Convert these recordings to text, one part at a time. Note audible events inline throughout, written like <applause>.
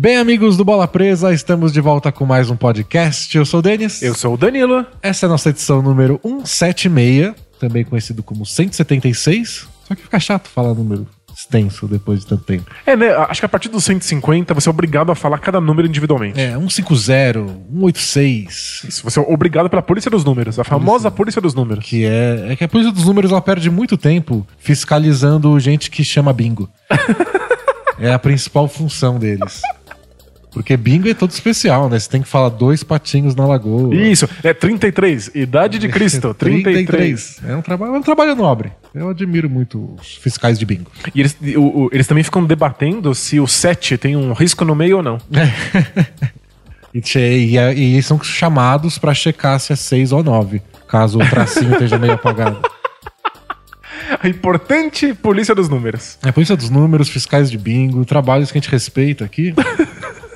Bem, amigos do Bola Presa, estamos de volta com mais um podcast. Eu sou o Denis. Eu sou o Danilo. Essa é a nossa edição número 176, também conhecido como 176. Só que fica chato falar número extenso depois de tanto tempo. É, né? Acho que a partir dos 150 você é obrigado a falar cada número individualmente. É, 150, 186. Isso, você é obrigado pela polícia dos números, a famosa polícia dos números. Que é, é que a polícia dos números ela perde muito tempo fiscalizando gente que chama bingo. <laughs> é a principal função deles. Porque bingo é todo especial, né? Você tem que falar dois patinhos na lagoa. Isso, é 33, idade de <laughs> Cristo, 33. É um, trabalho, é um trabalho nobre. Eu admiro muito os fiscais de bingo. E eles, o- o- eles também ficam debatendo se o 7 tem um risco no meio ou não. <laughs> E, e, e são chamados pra checar se é 6 ou 9, caso o tracinho esteja meio apagado. A <laughs> importante polícia dos números. É isso dos números, fiscais de bingo, trabalhos que a gente respeita aqui.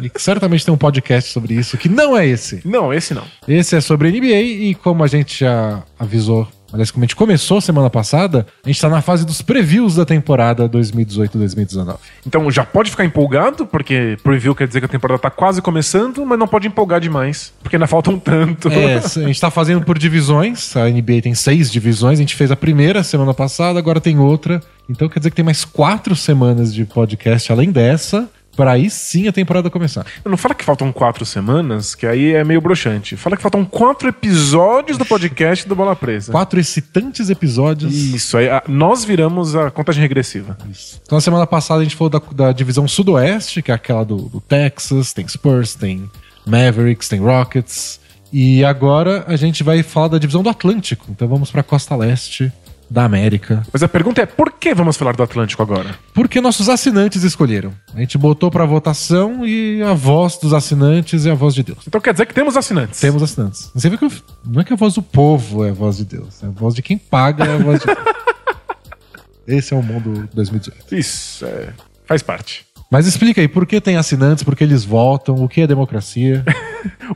E certamente tem um podcast sobre isso, que não é esse. Não, esse não. Esse é sobre NBA e como a gente já avisou, aliás, como a gente começou semana passada, a gente tá na fase dos previews da temporada 2018-2019. Então já pode ficar empolgado, porque preview quer dizer que a temporada tá quase começando, mas não pode empolgar demais, porque ainda falta um tanto. É, <laughs> a gente tá fazendo por divisões, a NBA tem seis divisões, a gente fez a primeira semana passada, agora tem outra. Então quer dizer que tem mais quatro semanas de podcast além dessa, pra aí sim a temporada começar. Não fala que faltam quatro semanas, que aí é meio broxante. Fala que faltam quatro episódios do podcast do Bola Presa. Quatro excitantes episódios. Isso, aí a- nós viramos a contagem regressiva. Então, na semana passada a gente falou da, da divisão sudoeste, que é aquela do, do Texas, tem Spurs, tem Mavericks, tem Rockets. E agora a gente vai falar da divisão do Atlântico. Então vamos pra costa leste da América. Mas a pergunta é, por que vamos falar do Atlântico agora? Porque nossos assinantes escolheram. A gente botou pra votação e a voz dos assinantes é a voz de Deus. Então quer dizer que temos assinantes. Temos assinantes. Você vê que não é que a voz do povo é a voz de Deus, é a voz de quem paga é a voz de Deus. Esse é o mundo 2018. Isso, é, faz parte. Mas explica aí, por que tem assinantes, por que eles votam, o que é democracia? <laughs>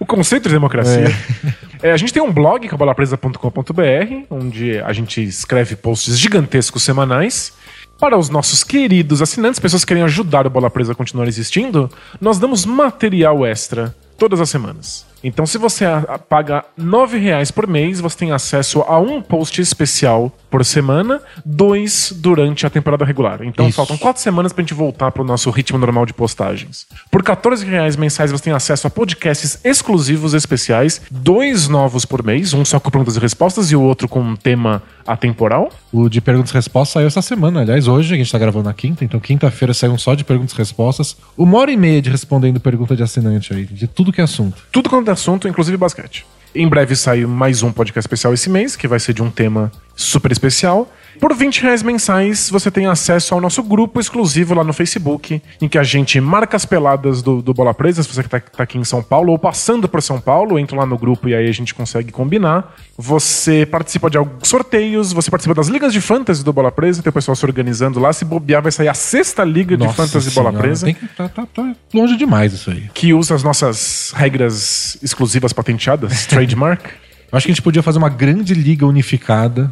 O conceito de democracia. É, a gente tem um blog, que é bolapresa.com.br, onde a gente escreve posts gigantescos semanais. Para os nossos queridos assinantes, pessoas que querem ajudar o Bola Presa a continuar existindo, nós damos material extra todas as semanas. Então, se você paga 9 reais por mês, você tem acesso a um post especial por semana, dois durante a temporada regular. Então, Isso. faltam quatro semanas pra gente voltar pro nosso ritmo normal de postagens. Por 14 reais mensais, você tem acesso a podcasts exclusivos especiais, dois novos por mês, um só com perguntas e respostas e o outro com um tema atemporal. O de perguntas e respostas saiu essa semana. Aliás, hoje a gente tá gravando na quinta, então quinta-feira saiu um só de perguntas e respostas. Uma hora e meia de respondendo pergunta de assinante aí, de tudo que é assunto. Tudo quanto assunto, inclusive basquete. Em breve sai mais um podcast especial esse mês, que vai ser de um tema super especial. Por 20 reais mensais, você tem acesso ao nosso grupo exclusivo lá no Facebook, em que a gente marca as peladas do, do Bola Presa, se você que tá, tá aqui em São Paulo, ou passando por São Paulo, entra lá no grupo e aí a gente consegue combinar. Você participa de alguns sorteios, você participa das ligas de fantasy do Bola Presa, tem o pessoal se organizando lá. Se bobear, vai sair a sexta liga de fantasy Bola Senhora, Presa Tem que, tá, tá- tá longe demais isso aí. que usa as nossas regras exclusivas patenteadas, <laughs> trademark. Eu acho que a gente podia fazer uma grande liga unificada,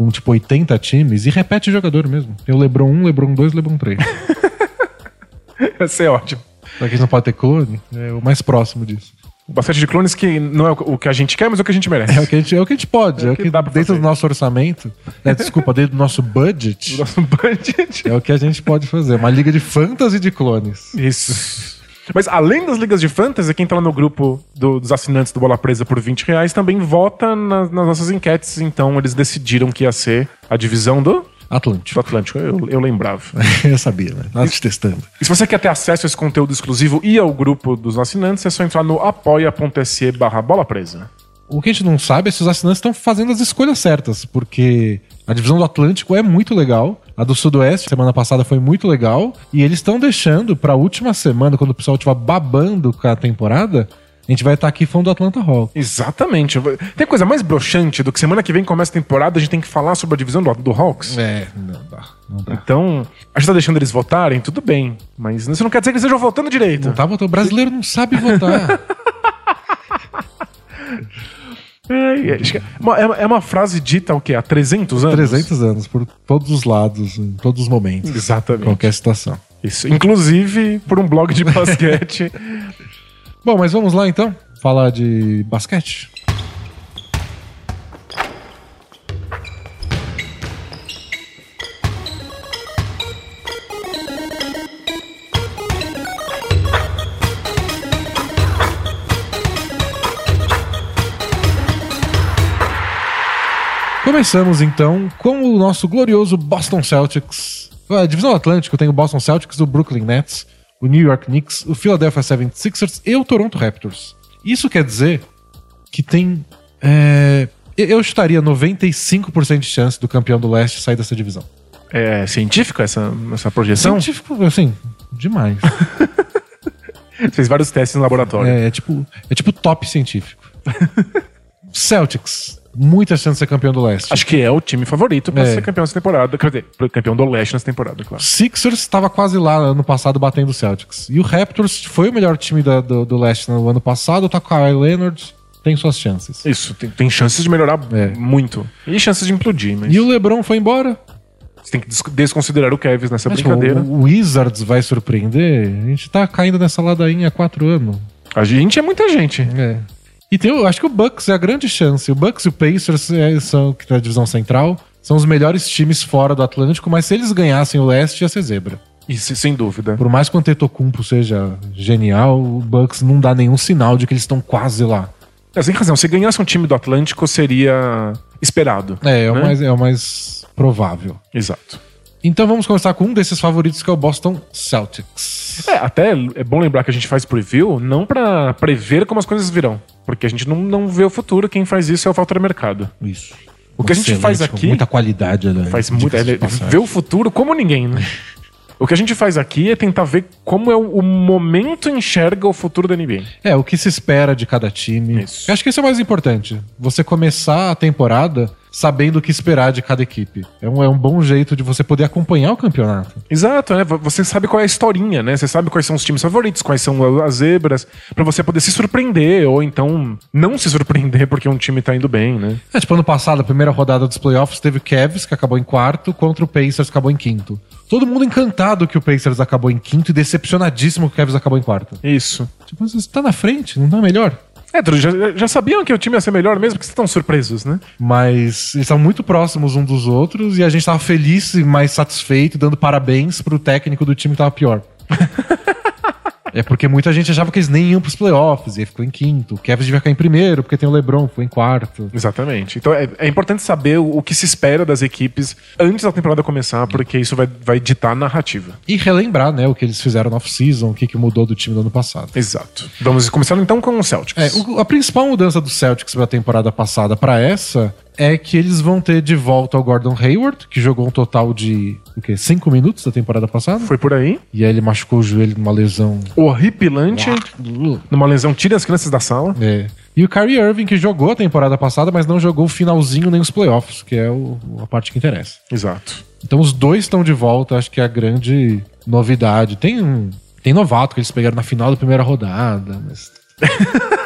com tipo 80 times, e repete jogador mesmo. Tem o Lebron 1, Lebron 2, Lebron 3. <laughs> Vai ser ótimo. Pra quem não pode ter clone, é o mais próximo disso. O basquete de clones que não é o que a gente quer, mas é o que a gente merece. É o que a gente, é o que a gente pode, é, o que, pra dentro fazer. do nosso orçamento, né, desculpa, dentro do nosso budget, <laughs> Nosso budget. é o que a gente pode fazer. Uma liga de fantasy de clones. Isso. Mas além das ligas de fantasy, quem tá lá no grupo do- dos assinantes do Bola Presa por 20 reais também vota nas, nas nossas enquetes. Então eles decidiram que ia ser a divisão do, do Atlântico. Atlântico. Eu, eu lembrava. <laughs> Eu sabia, né? Nada te testando. E se você quer ter acesso a esse conteúdo exclusivo e ao grupo dos assinantes, é só entrar no apoia.se barra bola presa. O que a gente não sabe é se os assinantes estão fazendo as escolhas certas, porque a divisão do Atlântico é muito legal, a do Sudoeste, semana passada, foi muito legal, e eles estão deixando pra última semana, quando o pessoal estiver babando com a temporada, a gente vai estar aqui falando do Atlanta Hawks. Exatamente. Tem coisa mais broxante do que semana que vem começa a temporada, a gente tem que falar sobre a divisão do, do Hawks? É, não dá, não dá. Então, a gente tá deixando eles votarem, tudo bem. Mas isso não quer dizer que eles estejam votando direito. Não tá votando. O brasileiro não sabe votar. <laughs> É, é, uma- é uma frase dita o quê? Há 300 anos? 300 anos, por todos os lados, em todos os momentos. Exatamente. Qualquer situação. Isso. Inclusive por um blog de basquete. <laughs> Bom, mas vamos lá então falar de basquete. Começamos então com o nosso glorioso Boston Celtics. A divisão Atlântico tem o Boston Celtics, o Brooklyn Nets, o New York Knicks, o Philadelphia 76ers e o Toronto Raptors. Isso quer dizer que tem. É, eu estaria 95% de chance do campeão do leste sair dessa divisão. É científico essa, essa projeção? Científico, assim, demais. <laughs> Fez vários testes no laboratório. É, é tipo, é tipo top científico. <laughs> Celtics, muita chance de ser campeão do leste. Acho que é o time favorito pra É. ser campeão nessa temporada. Quer dizer, campeão do leste nessa temporada, claro. Sixers estava quase lá ano passado batendo o Celtics. E o Raptors foi o melhor time da- do, do leste no ano passado, tá com o Kawhi Leonard, tem suas chances. Isso, tem, tem chances de melhorar É. muito. E chances de implodir, mas E o LeBron foi embora. você tem que des- desconsiderar o Kevin nessa Mas, tipo, brincadeira. o, o Wizards vai surpreender. A gente tá caindo nessa ladainha há quatro anos. A gente é muita gente. É. E tem, o- acho que o Bucks é a grande chance. O Bucks e o Pacers é, são, que tá na divisão central, são os melhores times fora do Atlântico, mas se eles ganhassem o leste, ia ser zebra. Isso, sem dúvida. Por mais que o Antetokounmpo seja genial, o Bucks não dá nenhum sinal de que eles estão quase lá. É, sem razão. Se ganhasse um time do Atlântico, seria esperado. É, é, o, né? mais, é o mais provável. Exato. Então vamos começar com um desses favoritos, que é o Boston Celtics. É, até é bom lembrar que a gente faz preview não pra prever como as coisas virão. Porque a gente não, não vê o futuro, quem faz isso é o Falta Mercado. Isso. O que a gente faz aqui- Muita qualidade, né? Faz Ele passagem. vê o futuro como ninguém, né? O que a gente faz aqui é tentar ver como é o, o momento enxerga o futuro da NBA. É, o que se espera de cada time. Isso. Eu acho que isso é o mais importante. Você começar a temporada sabendo o que esperar de cada equipe. É um, é um bom jeito de você poder acompanhar o campeonato. Exato, né? Você sabe qual é a historinha, né? Você sabe quais são os times favoritos, quais são as zebras, pra você poder se surpreender ou então não se surpreender porque um time tá indo bem, né? É, tipo, ano passado, a primeira rodada dos playoffs, teve o Cavs, que acabou em quarto, contra o Pacers, que acabou em quinto. Todo mundo encantado que o Pacers acabou em quinto e decepcionadíssimo que o Cavs acabou em quarto. Isso. Tipo, você tá na frente, não tá melhor. É, já, já sabiam que o time ia ser melhor mesmo, porque vocês estão surpresos, né? Mas eles estavam muito próximos um dos outros e a gente tava feliz e mais satisfeito, dando parabéns pro técnico do time que tava pior. <laughs> é porque muita gente achava que eles nem iam pros playoffs e aí ficou em quinto. O Cavs devia ficar em primeiro, porque tem o LeBron, foi em quarto. Exatamente. Então é, é importante saber o, o que se espera das equipes antes da temporada começar, porque isso vai, vai ditar a narrativa. E relembrar, né, o que eles fizeram no off-season, o que, que mudou do time do ano passado. Exato. Vamos começar então com o Celtics. É, o- a principal mudança do Celtics da temporada passada pra essa é que eles vão ter de volta o Gordon Hayward, que jogou um total de o quê? Cinco minutos da temporada passada. Foi por aí. E aí ele machucou o joelho numa lesão. Horripilante. Numa lesão, tira as crianças da sala. É. E o Kyrie Irving, que jogou a temporada passada, mas não jogou o finalzinho nem os playoffs, que é o- a parte que interessa. Exato. Então os dois estão de volta, acho que é a grande novidade. Tem um. Tem novato que eles pegaram na final da primeira rodada, mas. <laughs>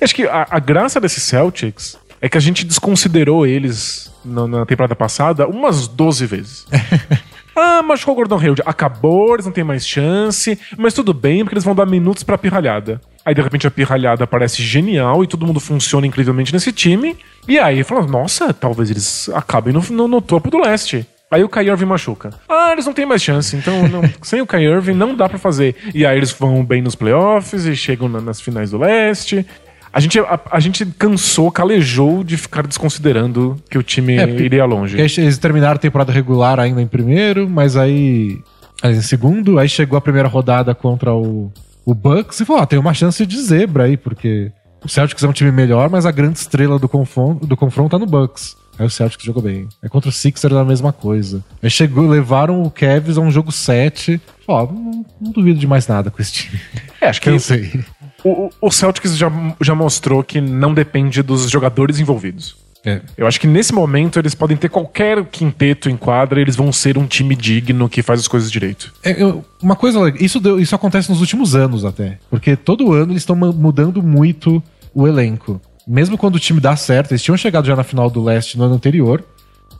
Acho que a, a graça desses Celtics é que a gente desconsiderou eles na, na temporada passada umas 12 vezes. <laughs> ah, machucou o Gordon Hayward. Acabou, eles não têm mais chance. Mas tudo bem, porque eles vão dar minutos pra pirralhada. Aí, de repente, a pirralhada parece genial e todo mundo funciona incrivelmente nesse time. E aí, fala, nossa, talvez eles acabem no, no- no topo do leste. Aí o Kyrie Irving machuca. Ah, eles não têm mais chance. Então, não- <laughs> sem o Kyrie Irving, não dá pra fazer. E aí eles vão bem nos playoffs e chegam na- nas finais do leste. A gente, a, a gente cansou, calejou de ficar desconsiderando que o time É, iria longe. Eles terminaram a temporada regular ainda em primeiro, mas aí. aí em segundo, aí chegou a primeira rodada contra o, o Bucks e falou: ah, tem uma chance de zebra aí, porque o Celtics é um time melhor, mas a grande estrela do confronto, do confronto tá no Bucks. Aí o Celtics jogou bem. Aí contra o Sixers era a mesma coisa. Aí chegou, levaram o Cavs a um jogo 7. Ó, não, não duvido de mais nada com esse time. É, acho que Cansei. O, o- Celtics já, já mostrou que não depende dos jogadores envolvidos. É. Eu acho que nesse momento eles podem ter qualquer quinteto em quadra e eles vão ser um time digno que faz as coisas direito. É, eu- uma coisa isso, deu- isso acontece nos últimos anos até. Porque todo ano eles estão mudando muito o elenco. Mesmo quando o time dá certo, eles tinham chegado já na final do leste no ano anterior.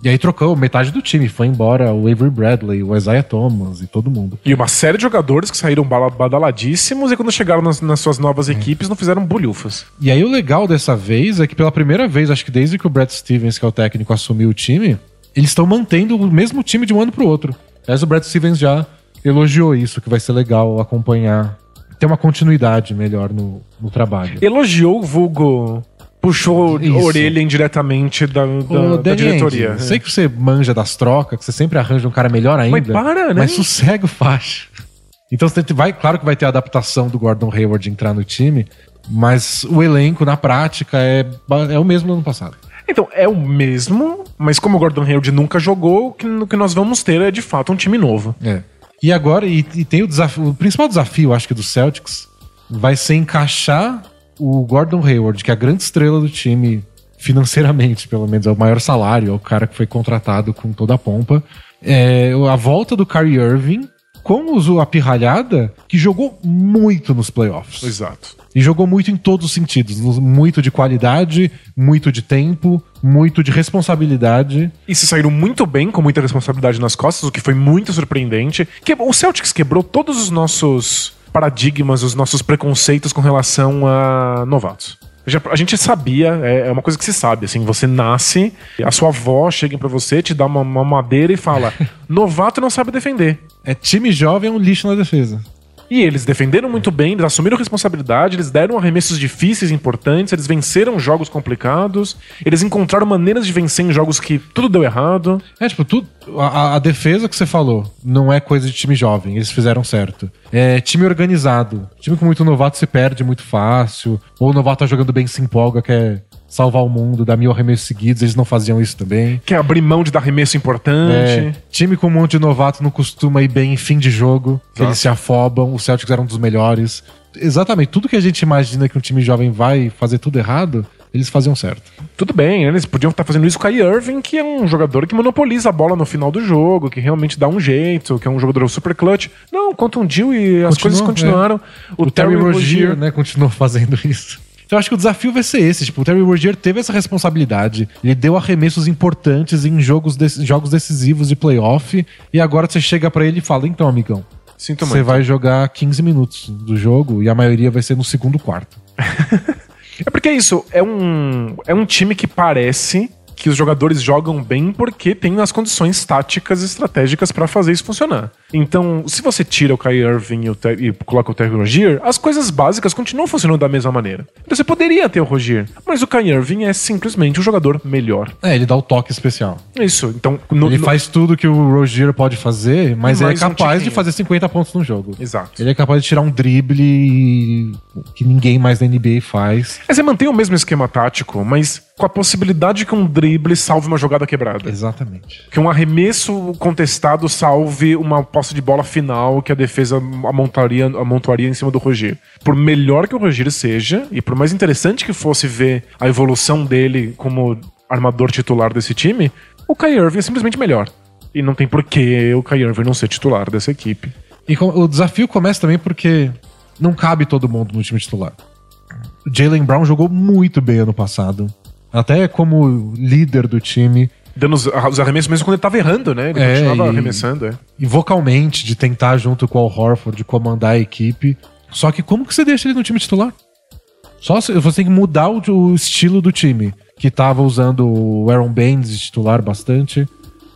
E aí trocou metade do time. Foi embora o Avery Bradley, o Isaiah Thomas e todo mundo. E uma série de jogadores que saíram badaladíssimos e quando chegaram nas, nas suas novas equipes não fizeram bolhufas. E aí o legal dessa vez é que pela primeira vez, acho que desde que o Brad Stevens, que é o técnico, assumiu o time, eles estão mantendo o mesmo time de um ano pro outro. Aliás, o Brad Stevens já elogiou isso, que vai ser legal acompanhar, ter uma continuidade melhor no, no trabalho. Elogiou o vulgo, puxou Isso. orelha indiretamente da, da, Ô, da diretoria. Ainge, sei que você manja das trocas, que você sempre arranja um cara melhor ainda. Mas para, né? Mas sossega o faixa. Então você vai, claro que vai ter a adaptação do Gordon Hayward entrar no time, mas o elenco na prática é, é o mesmo do ano passado. Então, é o mesmo, mas como o Gordon Hayward nunca jogou, o que, o que nós vamos ter é de fato um time novo. É. E agora, e, e tem o desafio, o principal desafio, acho que do Celtics, vai ser encaixar o Gordon Hayward, que é a grande estrela do time, financeiramente, pelo menos, é o maior salário, é o cara que foi contratado com toda a pompa. É, a volta do Kyrie Irving com o- a pirralhada, que jogou muito nos playoffs. Exato. E jogou muito em todos os sentidos. Muito de qualidade, muito de tempo, muito de responsabilidade. E se saíram muito bem, com muita responsabilidade nas costas, o que foi muito surpreendente. Que o Celtics quebrou todos os nossos paradigmas, os nossos preconceitos com relação a novatos. A gente sabia, é é uma coisa que se sabe, assim, você nasce, a sua avó chega pra você, te dá uma, uma madeira e fala: <laughs> novato não sabe defender. É time jovem é um lixo na defesa. E eles defenderam muito bem, eles assumiram responsabilidade, eles deram arremessos difíceis, importantes, eles venceram jogos complicados, eles encontraram maneiras de vencer em jogos que tudo deu errado. É, tipo, tudo, a, a defesa que você falou não é coisa de time jovem, eles fizeram certo. É time organizado. Time com muito novato se perde muito fácil. Ou o novato tá jogando bem, se empolga, quer salvar o mundo, dar mil arremessos seguidos, eles não faziam isso também. Quer abrir mão de dar arremesso É, importante. time com um monte de novato não costuma ir bem em fim de jogo, que eles se afobam, o Celtics era um dos melhores. Exatamente, tudo que a gente imagina que um time jovem vai fazer tudo errado, eles faziam certo. Tudo bem, né? eles podiam estar fazendo isso com a Irving, que é um jogador que monopoliza a bola no final do jogo, que realmente dá um jeito, que é um jogador super clutch. Não, contundiu e as Continuou, coisas continuaram. O, Terry Rozier, né, continuou <laughs> fazendo isso. Então eu acho que o desafio vai ser esse. Tipo, o Terry Rozier teve essa responsabilidade. Ele deu arremessos importantes em jogos, dec- jogos decisivos de playoff. E agora você chega pra ele e fala: Então, amigão, Sinto você muito. vai jogar 15 minutos do jogo e a maioria vai ser no segundo quarto. <laughs> É porque é isso, é um, é um time que parece que os jogadores jogam bem porque tem as condições táticas e estratégicas pra fazer isso funcionar. Então, se você tira o Kyrie Irving e, o e coloca o Terry Rozier, as coisas básicas continuam funcionando da mesma maneira. Então você poderia ter o Rozier, mas o Kyrie Irving é simplesmente um jogador melhor. É, ele dá o toque especial. Isso, então... no- Ele no- faz tudo que o Rozier pode fazer, mas ele é mais um capaz de tiquinho. fazer 50 pontos no jogo. Exato. Ele é capaz de tirar um drible que ninguém mais na NBA faz. Aí você mantém o mesmo esquema tático, mas com a possibilidade que um drible salve uma jogada quebrada. Exatamente. Que um arremesso contestado salve uma posse de bola final que a defesa amontaria, amontoaria em cima do Rogier. Por melhor que o Rogier seja, e por mais interessante que fosse ver a evolução dele como armador titular desse time, o Kyrie Irving é simplesmente melhor. E não tem por que o Kyrie Irving não ser titular dessa equipe. E o desafio começa também porque não cabe todo mundo no time titular. Jalen Brown jogou muito bem ano passado. Até como líder do time. Dando os, os arremessos mesmo quando ele tava errando, né? Ele É, continuava e- arremessando, é. E vocalmente, de tentar junto com o Al Horford, de comandar a equipe. Só que como que você deixa ele no time titular? Só se, você tem que mudar o, o estilo do time. Que tava usando o Aaron Baines de titular bastante.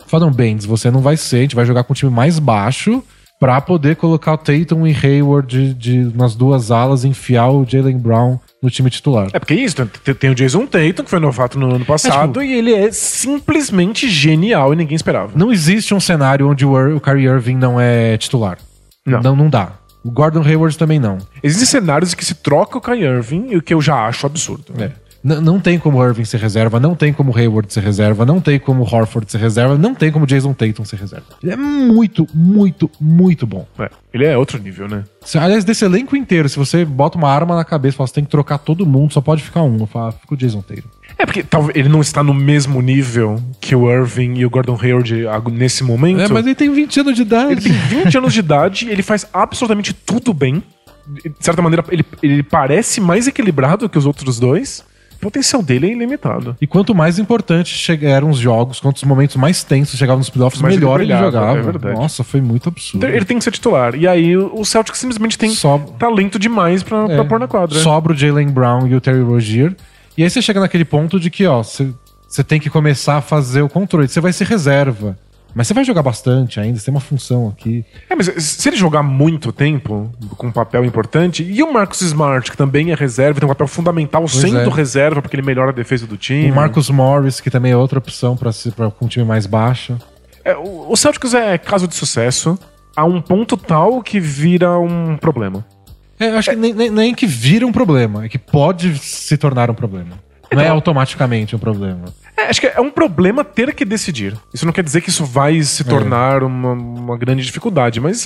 Falam, Baines, você não vai ser, a gente vai jogar com um time mais baixo pra poder colocar o Tatum e Hayward de, de- nas duas alas enfiar o Jalen Brown no time titular. É porque isso, tem, tem o Jason Tatum, que foi novato no ano passado, É, tipo- e ele é simplesmente genial e ninguém esperava. Não existe um cenário onde o, o Kyrie Irving não é titular. Não. não, não dá. O Gordon Hayward também não. Existem cenários em que se troca o Kyrie Irving, e o que eu já acho absurdo. É. N- não tem como o Irving ser reserva, não tem como o Hayward ser reserva, não tem como o Horford ser reserva, não tem como o Jason Tatum ser reserva. Ele é muito, muito, muito bom. É, ele é outro nível, né? Se- Aliás, desse elenco inteiro, se você bota uma arma na cabeça e fala, você tem que trocar todo mundo, só pode ficar um. Eu falo, ah, fica o Jason Tatum. É porque talvez ele não está no mesmo nível que o Irving e o Gordon Hayward nesse momento. É, mas ele tem 20 anos de idade. Ele tem 20 anos de idade, ele faz absolutamente tudo bem. De certa maneira, ele, ele parece mais equilibrado que os outros dois. Potencial dele é ilimitado. E quanto mais importante che- eram os jogos, quantos momentos mais tensos chegavam nos playoffs, Mais melhor ele ele, jogava. é verdade. Nossa, foi muito absurdo. Então, ele tem que ser titular. E aí o Celtics simplesmente tem Só- talento demais pra, É, pra pôr na quadra. Sobra o Jalen Brown e o Terry Rozier. E aí você chega naquele ponto de que, ó, você tem que começar a fazer o controle. Você vai ser reserva. Mas você vai jogar bastante ainda, você tem uma função aqui. É, mas se ele jogar muito tempo, com um papel importante, e o Marcus Smart, que também é reserva, tem um papel fundamental sendo é. reserva, porque ele melhora a defesa do time. O Marcus Morris, que também é outra opção para com um time mais baixo. É, o o Celtics é caso de sucesso a um ponto tal que vira um problema. É, eu acho que nem, nem, nem que vira um problema, é que pode se tornar um problema. Não é Então- automaticamente um problema. É, acho que é um problema ter que decidir. Isso não quer dizer que isso vai se tornar uma, uma grande dificuldade, mas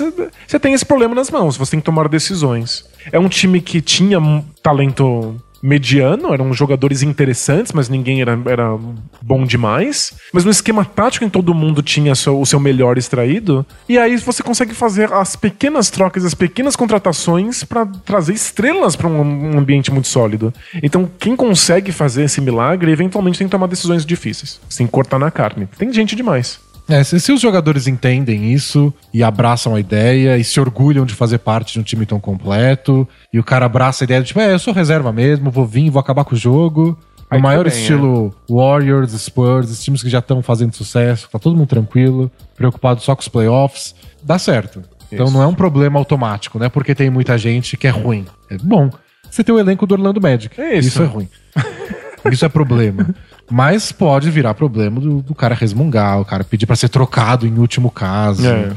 você- tem esse problema nas mãos, você tem que tomar decisões. É um time que tinha talento mediano, eram jogadores interessantes, mas ninguém era, era bom demais. Mas no esquema tático em todo mundo tinha o seu melhor extraído. E aí você consegue fazer as pequenas trocas, as pequenas contratações pra trazer estrelas pra um, um ambiente muito sólido. Então quem consegue fazer esse milagre, eventualmente tem que tomar decisões difíceis. Sem cortar na carne. Tem gente demais. É, se, se os jogadores entendem isso e abraçam a ideia e se orgulham de fazer parte de um time tão completo, e o cara abraça a ideia de tipo, é, eu sou reserva mesmo, vou vir, vou acabar com o jogo. Aí no maior bem, estilo Warriors, Spurs, esses times que já estão fazendo sucesso, tá todo mundo tranquilo, preocupado só com os playoffs, dá certo. Então Isso. não é um problema automático, né? Porque tem muita gente que é ruim. É bom. Você tem o elenco do Orlando Magic. É isso. isso é ruim. <laughs> Isso é problema. Mas pode virar problema do, do cara resmungar, o cara pedir pra ser trocado em último caso. É.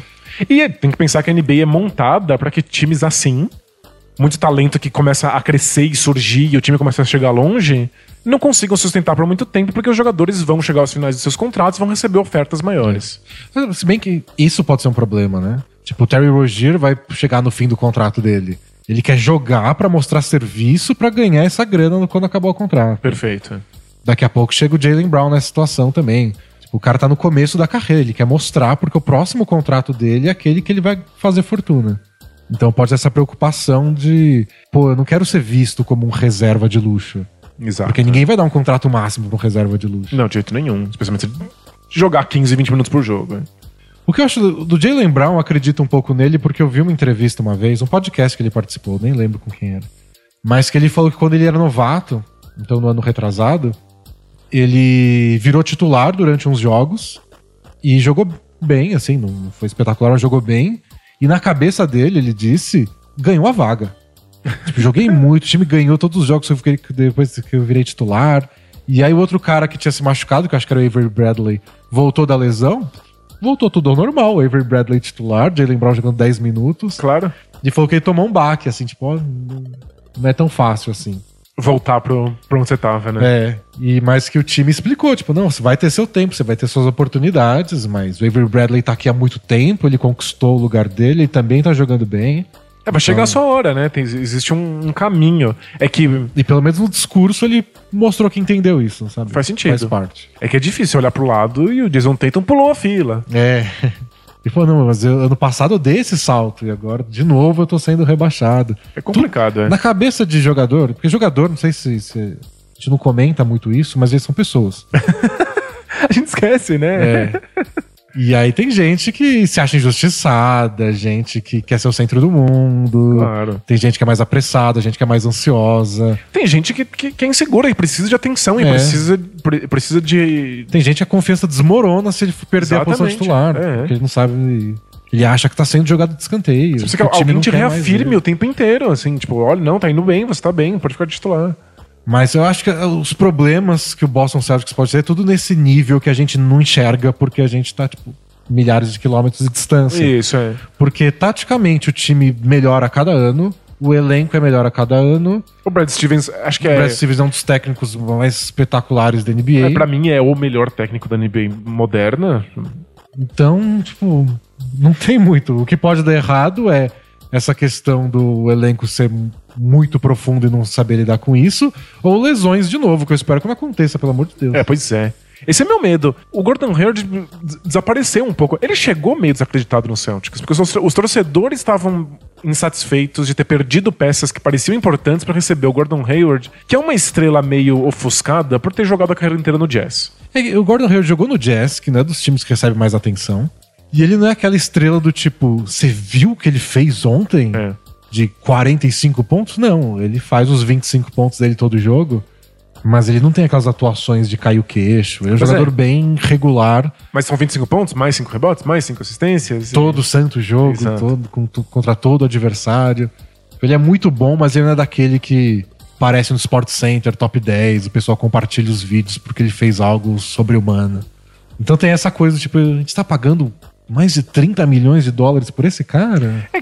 E é- tem que pensar que a NBA é montada pra que times assim, muito talento que começa a crescer e surgir e o time começa a chegar longe, não consigam sustentar por muito tempo porque os jogadores vão chegar aos finais de seus contratos e vão receber ofertas maiores. Se bem que isso pode ser um problema, né? Tipo, o Terry Rozier vai chegar no fim do contrato dele. Ele quer jogar pra mostrar serviço pra ganhar essa grana quando acabar o contrato. Perfeito. Daqui a pouco chega o Jalen Brown nessa situação também. Tipo, o cara tá no começo da carreira, ele quer mostrar porque o próximo contrato dele é aquele que ele vai fazer fortuna. Então pode ter essa preocupação de, pô, eu não quero ser visto como um reserva de luxo. Exato. Porque ninguém vai dar um contrato máximo pra um reserva de luxo. Não, de jeito nenhum. Especialmente se jogar 15, 20 minutos por jogo. O que eu acho do, do Jalen Brown, acredito um pouco nele, porque eu vi uma entrevista uma vez, um podcast que ele participou, nem lembro com quem era. Mas que ele falou que quando ele era novato, então no ano retrasado, ele virou titular durante uns jogos e jogou bem, assim, não foi espetacular, mas jogou bem. E na cabeça dele, ele disse, ganhou a vaga. <laughs> Tipo, joguei muito, o time ganhou todos os jogos eu fiquei, depois que eu virei titular. E aí o outro cara que tinha se machucado, que eu acho que era o Avery Bradley, voltou da lesão. Voltou tudo ao normal. O Avery Bradley titular, Jalen Brown jogando 10 minutos. Claro. E falou que ele tomou um baque, assim, tipo, ó, não, não é tão fácil assim. Voltar pro, pra onde você tava, né? É, e mais que o time explicou, tipo, não, você vai ter seu tempo, você vai ter suas oportunidades, mas o Avery Bradley tá aqui há muito tempo, ele conquistou o lugar dele, ele também tá jogando bem. É, vai chegar a sua hora, né? Tem- existe um, um caminho. É que E pelo menos no discurso ele mostrou que entendeu isso, sabe? Faz sentido. Faz parte. É que é difícil olhar pro lado e o Jason Tatum pulou a fila. É. <laughs> E falou, não, mas eu, ano passado eu dei esse salto e agora, de novo, eu tô sendo rebaixado. É complicado, é. Na cabeça de jogador, porque jogador, não sei se, se a gente não comenta muito isso, mas eles são pessoas. <laughs> A gente esquece, né? É. <laughs> E aí tem gente que se acha injustiçada, gente que quer ser o centro do mundo. Claro. Tem gente que é mais apressada, gente que é mais ansiosa. Tem gente que, que, que é insegura e precisa de atenção e É. precisa, pre- precisa de. Tem gente que a confiança desmorona se ele perder a posição Exatamente. titular. É. Porque ele não sabe. Ele acha que tá sendo jogado de escanteio. Você que alguém te reafirme o tempo inteiro, assim, tipo, olha, não, tá indo bem, você tá bem, pode ficar de titular. Mas eu acho que os problemas que o Boston Celtics pode ter é tudo nesse nível que a gente não enxerga porque a gente tá, tipo, milhares de quilômetros de distância. Isso, é. Porque taticamente o time melhora a cada ano, o elenco é melhor a cada ano. O Brad Stevens, acho que O é. Brad Stevens é um dos técnicos mais espetaculares da NBA. é pra mim é o melhor técnico da NBA moderna. Então, tipo, não tem muito. O que pode dar errado é essa questão do elenco ser muito profundo e não saber lidar com isso, ou lesões de novo, que eu espero que não aconteça, pelo amor de Deus. É, pois é. Esse é meu medo. O Gordon Hayward des- desapareceu um pouco. Ele chegou meio desacreditado no Celtics, porque os, os torcedores estavam insatisfeitos de ter perdido peças que pareciam importantes para receber o Gordon Hayward, que é uma estrela meio ofuscada por ter jogado a carreira inteira no Jazz. É, o Gordon Hayward jogou no Jazz, que não é dos times que recebe mais atenção. E ele não é aquela estrela do tipo, você viu o que ele fez ontem? É. De 45 pontos? Não, ele faz os 25 pontos dele todo jogo. Mas ele não tem aquelas atuações de cair o queixo. Ele é um Pois jogador é. bem regular, Mas são 25 pontos, mais 5 rebotes, mais 5 assistências. e- todo santo jogo, todo- com- contra todo adversário. Ele é muito bom, mas ele não é daquele que parece no Sport Center, top 10, o pessoal compartilha os vídeos porque ele fez algo sobre-humano. Então tem essa coisa, tipo, a gente tá pagando mais de 30 milhões de dólares por esse cara? É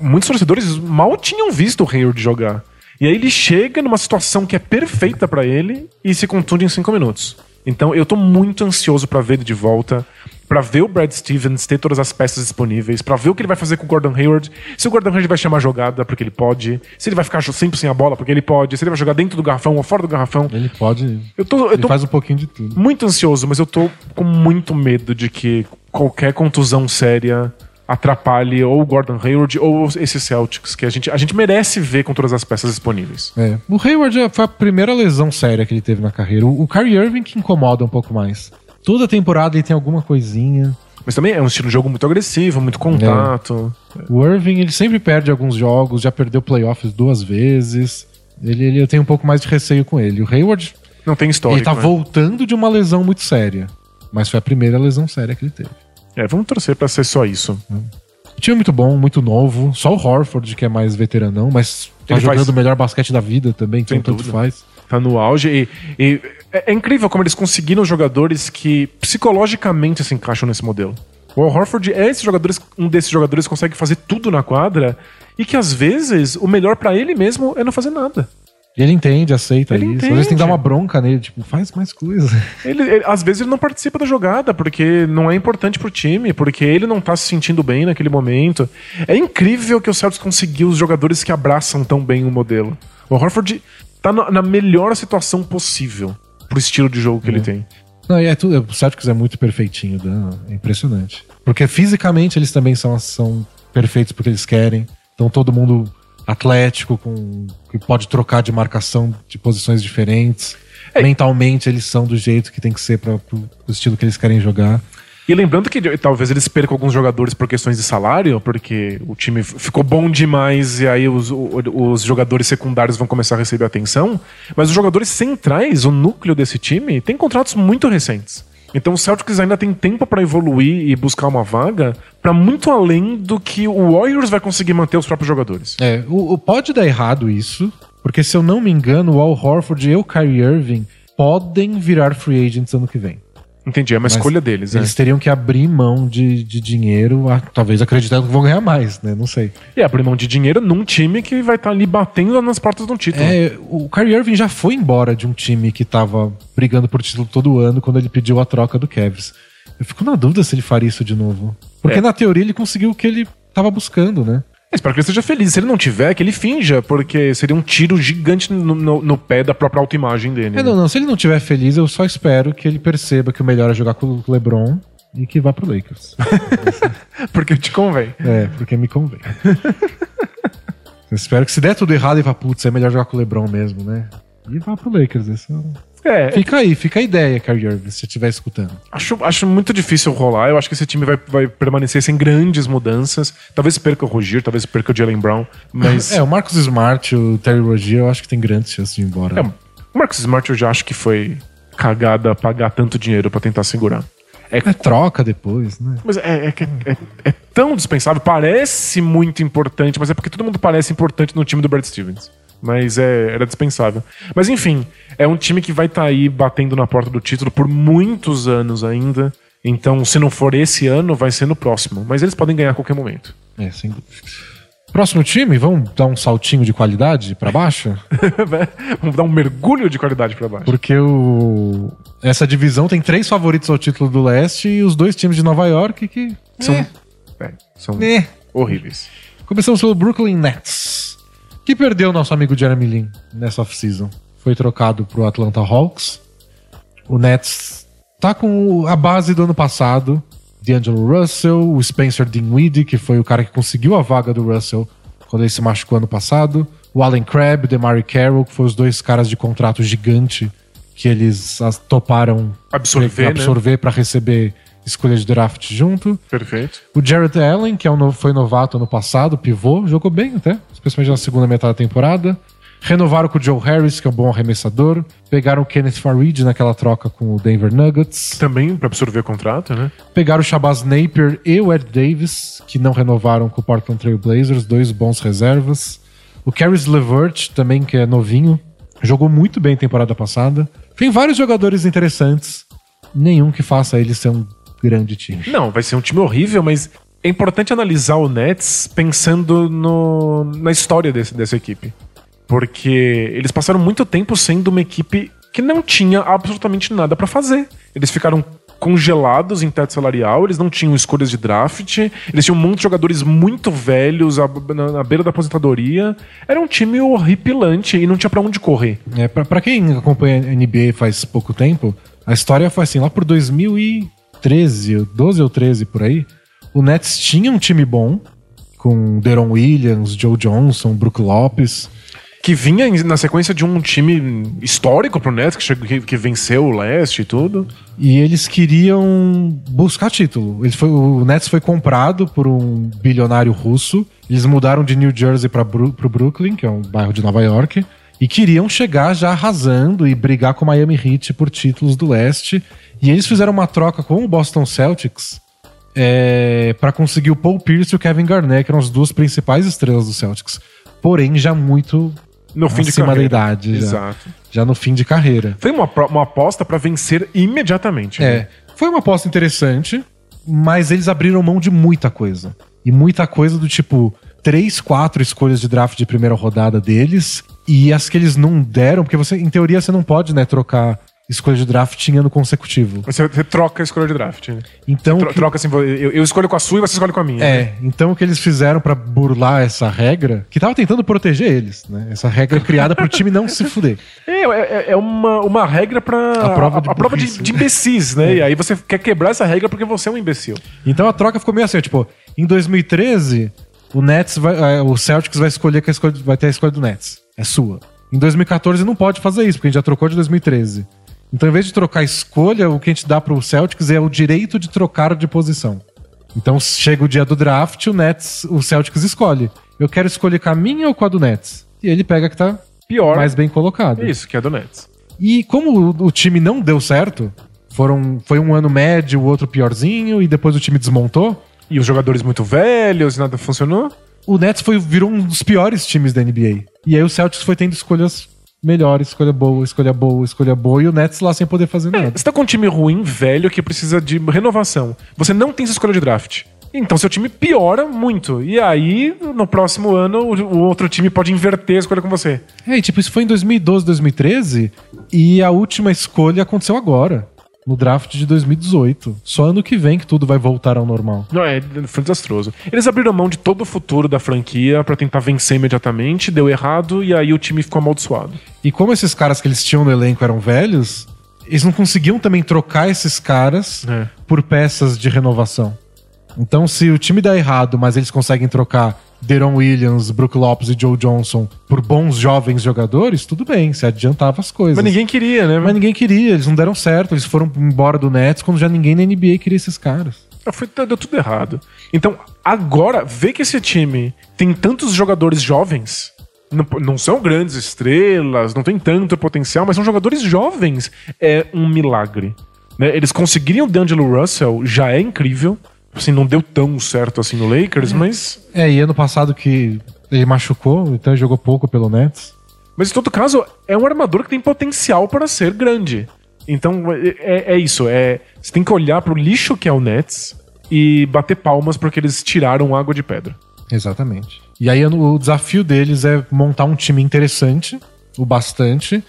muitos torcedores mal tinham visto o Hayward jogar. E aí ele chega numa situação que é perfeita pra ele e se contunde em cinco minutos. Então eu tô muito ansioso pra ver ele de volta, pra ver o Brad Stevens ter todas as peças disponíveis, pra ver o que ele vai fazer com o Gordon Hayward, se o Gordon Hayward vai chamar jogada porque ele pode, se ele vai ficar sempre sem a bola porque ele pode, se ele vai jogar dentro do garrafão ou fora do garrafão. Ele pode. Eu tô, eu Ele tô faz um pouquinho de tudo. muito ansioso, mas eu tô com muito medo de que qualquer contusão séria atrapalhe ou o Gordon Hayward ou esse Celtics, que a gente, a gente merece ver com todas as peças disponíveis. É. O Hayward já foi a primeira lesão séria que ele teve na carreira. O, o Kyrie Irving que incomoda um pouco mais. Toda temporada ele tem alguma coisinha. Mas também é um estilo de jogo muito agressivo, muito contato. O Irving, ele sempre perde alguns jogos, já perdeu playoffs duas vezes. Ele, ele eu tenho um pouco mais de receio com ele. O Hayward, Não tem história. ele tá voltando de uma lesão muito séria. Mas foi a primeira lesão séria que ele teve. É, vamos torcer pra ser só isso. O time é muito bom, muito novo. Só o Horford, que é mais veteranão, mas tá Ele jogando faz- o melhor basquete da vida também, então tanto dúvida. faz. Tá no auge. E, e é, é incrível como eles conseguiram jogadores que psicologicamente se encaixam nesse modelo. O Horford é esse jogador, um desses jogadores que consegue fazer tudo na quadra e que às vezes o melhor pra ele mesmo é não fazer nada. E ele entende, aceita Ele isso. Às vezes tem que dar entende. uma bronca nele, tipo, faz mais coisa. <laughs> Ele, ele- às vezes ele não participa da jogada porque não é importante pro time, porque ele não tá se sentindo bem naquele momento. É incrível que o Celtics conseguiu os jogadores que abraçam tão bem o modelo. O Horford tá na, na melhor situação possível pro estilo de jogo que ele tem. Não, e é tudo. O Celtics é muito perfeitinho, Dan, é impressionante. Porque fisicamente eles também são, são perfeitos porque eles querem. Então todo mundo atlético, com que pode trocar de marcação de posições diferentes. É. Mentalmente eles são do jeito que tem que ser para pro estilo que eles querem jogar. E lembrando que talvez eles percam alguns jogadores por questões de salário, porque o time ficou bom demais e aí os, o- os jogadores secundários vão começar a receber atenção. Mas os jogadores centrais, o núcleo desse time, tem contratos muito recentes. Então o Celtics ainda tem tempo pra evoluir e buscar uma vaga pra muito além do que o Warriors vai conseguir manter os próprios jogadores. É, o, o- pode dar errado isso, porque se eu não me engano, o Al Horford e o Kyrie Irving podem virar free agents ano que vem. Entendi, é uma Mas escolha deles, né? Eles teriam que abrir mão de, de dinheiro, ah, talvez acreditando que vão ganhar mais, né? Não sei. E abrir mão de dinheiro num time que vai estar ali batendo nas portas de um título. É, o Kyrie Irving já foi embora de um time que tava brigando por título todo ano quando ele pediu a troca do Cavs. Eu fico na dúvida se ele faria isso de novo. Porque É. na teoria ele conseguiu o que ele tava buscando, né? Espero que ele esteja feliz. Se ele não tiver, que ele finja, porque seria um tiro gigante no, no- no pé da própria autoimagem dele. É, né? não, não. Se ele não estiver feliz, eu só espero que ele perceba que o melhor é jogar com o LeBron e que vá pro Lakers. <laughs> Porque te convém. é, porque me convém. eu espero que se der tudo errado, ele vá, putz, é melhor jogar com o LeBron mesmo, né? E vá pro Lakers. Isso... É, Fica aí, fica a ideia, Kyrie Irving, se você estiver escutando. acho, acho muito difícil rolar. Eu acho que esse time vai, vai permanecer sem grandes mudanças. Talvez perca o Rogier, talvez perca o Jalen Brown. Mas. <laughs> É, o Marcos Smart, o Terry Rozier, eu acho que tem grandes chances de ir embora. É, o Marcus Smart eu já acho que foi cagada pagar tanto dinheiro pra tentar segurar. É, É troca depois, né? mas é, é, que é- é tão dispensável, parece muito importante, mas é porque todo mundo parece importante no time do Brad Stevens. Mas é, era dispensável. Mas enfim, é um time que vai estar aí batendo na porta do título por muitos anos ainda. Então, se não for esse ano, vai ser no próximo. Mas eles podem ganhar a qualquer momento. É, sem dúvida. Próximo time, vamos dar um saltinho de qualidade pra baixo? <laughs> Vamos dar um mergulho de qualidade pra baixo. Porque o... essa divisão tem três favoritos ao título do leste e os dois times de Nova York que. São, É. é, são É. horríveis. Começamos pelo Brooklyn Nets, que perdeu nosso amigo Jeremy Lin nessa off-season. Foi trocado pro Atlanta Hawks. O Nets tá com a base do ano passado, D'Angelo Russell, o Spencer Dinwiddie, que foi o cara que conseguiu a vaga do Russell quando ele se machucou ano passado, o Allen Crabbe, DeMarre Carroll, que foram os dois caras de contrato gigante que eles toparam Absorver, né? absorver para receber escolha de draft junto. Perfeito. O Jared Allen, que é um foi novato ano passado, pivô, jogou bem até, especialmente na segunda metade da temporada. Renovaram com o Joe Harris, que é um bom arremessador. Pegaram o Kenneth Farid naquela troca com o Denver Nuggets. Também pra absorver o contrato, né? Pegaram o Shabazz Napier e o Ed Davis, que não renovaram com o Portland Trail Blazers, dois bons reservas. O Caris LeVert, também, que é novinho, jogou muito bem temporada passada. Tem vários jogadores interessantes, nenhum que faça ele ser um grande time. Não, vai ser um time horrível, mas é importante analisar o Nets pensando no, na história desse, dessa equipe. Porque eles passaram muito tempo sendo uma equipe que não tinha absolutamente nada pra fazer. Eles ficaram congelados em teto salarial, eles não tinham escolhas de draft, eles tinham um monte de jogadores muito velhos a- na, na beira da aposentadoria. Era um time horripilante e não tinha pra onde correr. É, pra, pra quem acompanha a NBA faz pouco tempo, a história foi assim, lá por 2013, 12 ou 13 por aí, o Nets tinha um time bom, com Deron Williams, Joe Johnson, Brook Lopes. Que vinha na sequência de um time histórico pro Nets, que, chegou- que, que venceu o leste e tudo. E eles queriam buscar título. Eles foi, o Nets foi comprado por um bilionário russo. Eles mudaram de New Jersey para pro Brooklyn, que é um bairro de Nova York. E queriam chegar já arrasando e brigar com o Miami Heat por títulos do leste. E eles fizeram uma troca com o Boston Celtics é, para conseguir o Paul Pierce e o Kevin Garnett, que eram as duas principais estrelas do Celtics. Porém, já muito No fim de acima da carreira. idade. Já, Exato. já no fim de carreira. Foi uma, uma aposta pra vencer imediatamente. né? É, foi uma aposta interessante, mas eles abriram mão de muita coisa. E muita coisa do tipo, três, quatro escolhas de draft de primeira rodada deles, e as que eles não deram, porque você, em teoria, você não pode, né, trocar escolha de draft em ano consecutivo. Você, você troca a escolha de draft. né? Então, Tro- que- Troca assim, eu, eu escolho com a sua e você escolhe com a minha. né? é, então o que eles fizeram pra burlar essa regra, que tava tentando proteger eles, né? Essa regra criada pro time não se fuder. <laughs> É, é, é uma, uma regra pra. A prova de a prova de, de imbecis, né? <laughs> E aí você quer quebrar essa regra porque você é um imbecil. Então a troca ficou meio assim, tipo, em 2013, o Nets vai, eh, o Celtics vai escolher que a escolha, vai ter a escolha do Nets. É sua. Em 2014 não pode fazer isso, porque a gente já trocou de 2013. Então, em vez de trocar escolha, o que a gente dá pro Celtics é o direito de trocar de posição. Então, chega o dia do draft, o Nets, o Celtics escolhe. Eu quero escolher com a minha ou com a do Nets? E ele pega que tá Pior. mais bem colocado. É isso, que é do Nets. E como o, o time não deu certo, foram, foi um ano médio, o outro piorzinho, e depois o time desmontou, E os jogadores muito velhos e nada funcionou. O Nets foi, virou um dos piores times da NBA. E aí o Celtics foi tendo escolhas melhores, escolha boa, escolha boa, escolha boa, e o Nets lá sem poder fazer nada. Você tá com um time ruim, velho, que precisa de renovação. Você não tem essa escolha de draft. Então seu time piora muito. E aí, no próximo ano, o, o outro time pode inverter a escolha com você. É, e tipo, isso foi em 2012, 2013, e a última escolha aconteceu agora, no draft de 2018. Só ano que vem que tudo vai voltar ao normal. Não, é, foi desastroso. Eles abriram mão de todo o futuro da franquia pra tentar vencer imediatamente, deu errado e aí o time ficou amaldiçoado. E como esses caras que eles tinham no elenco eram velhos, eles não conseguiam também trocar esses caras É. por peças de renovação. Então, se o time dá errado, mas eles conseguem trocar Deron Williams, Brook Lopes e Joe Johnson por bons jovens jogadores, tudo bem, se adiantava as coisas. Mas ninguém queria, né? Mas ninguém queria, eles não deram certo, eles foram embora do Nets quando já ninguém na NBA queria esses caras. Foi, deu tudo errado. Então, agora, ver que esse time tem tantos jogadores jovens. Não, não são grandes estrelas, não tem tanto potencial, mas são jogadores jovens. É um milagre. né? Eles conseguiriam o D'Angelo Russell, já é incrível. Assim, não deu tão certo assim no Lakers, mas. É, e ano passado que ele machucou, então ele jogou pouco pelo Nets. Mas em todo caso, é um armador que tem potencial para ser grande. Então é, é- é isso. É, você tem que olhar pro lixo que é o Nets e bater palmas porque eles tiraram água de pedra. Exatamente. E aí o desafio deles é montar um time interessante, o bastante,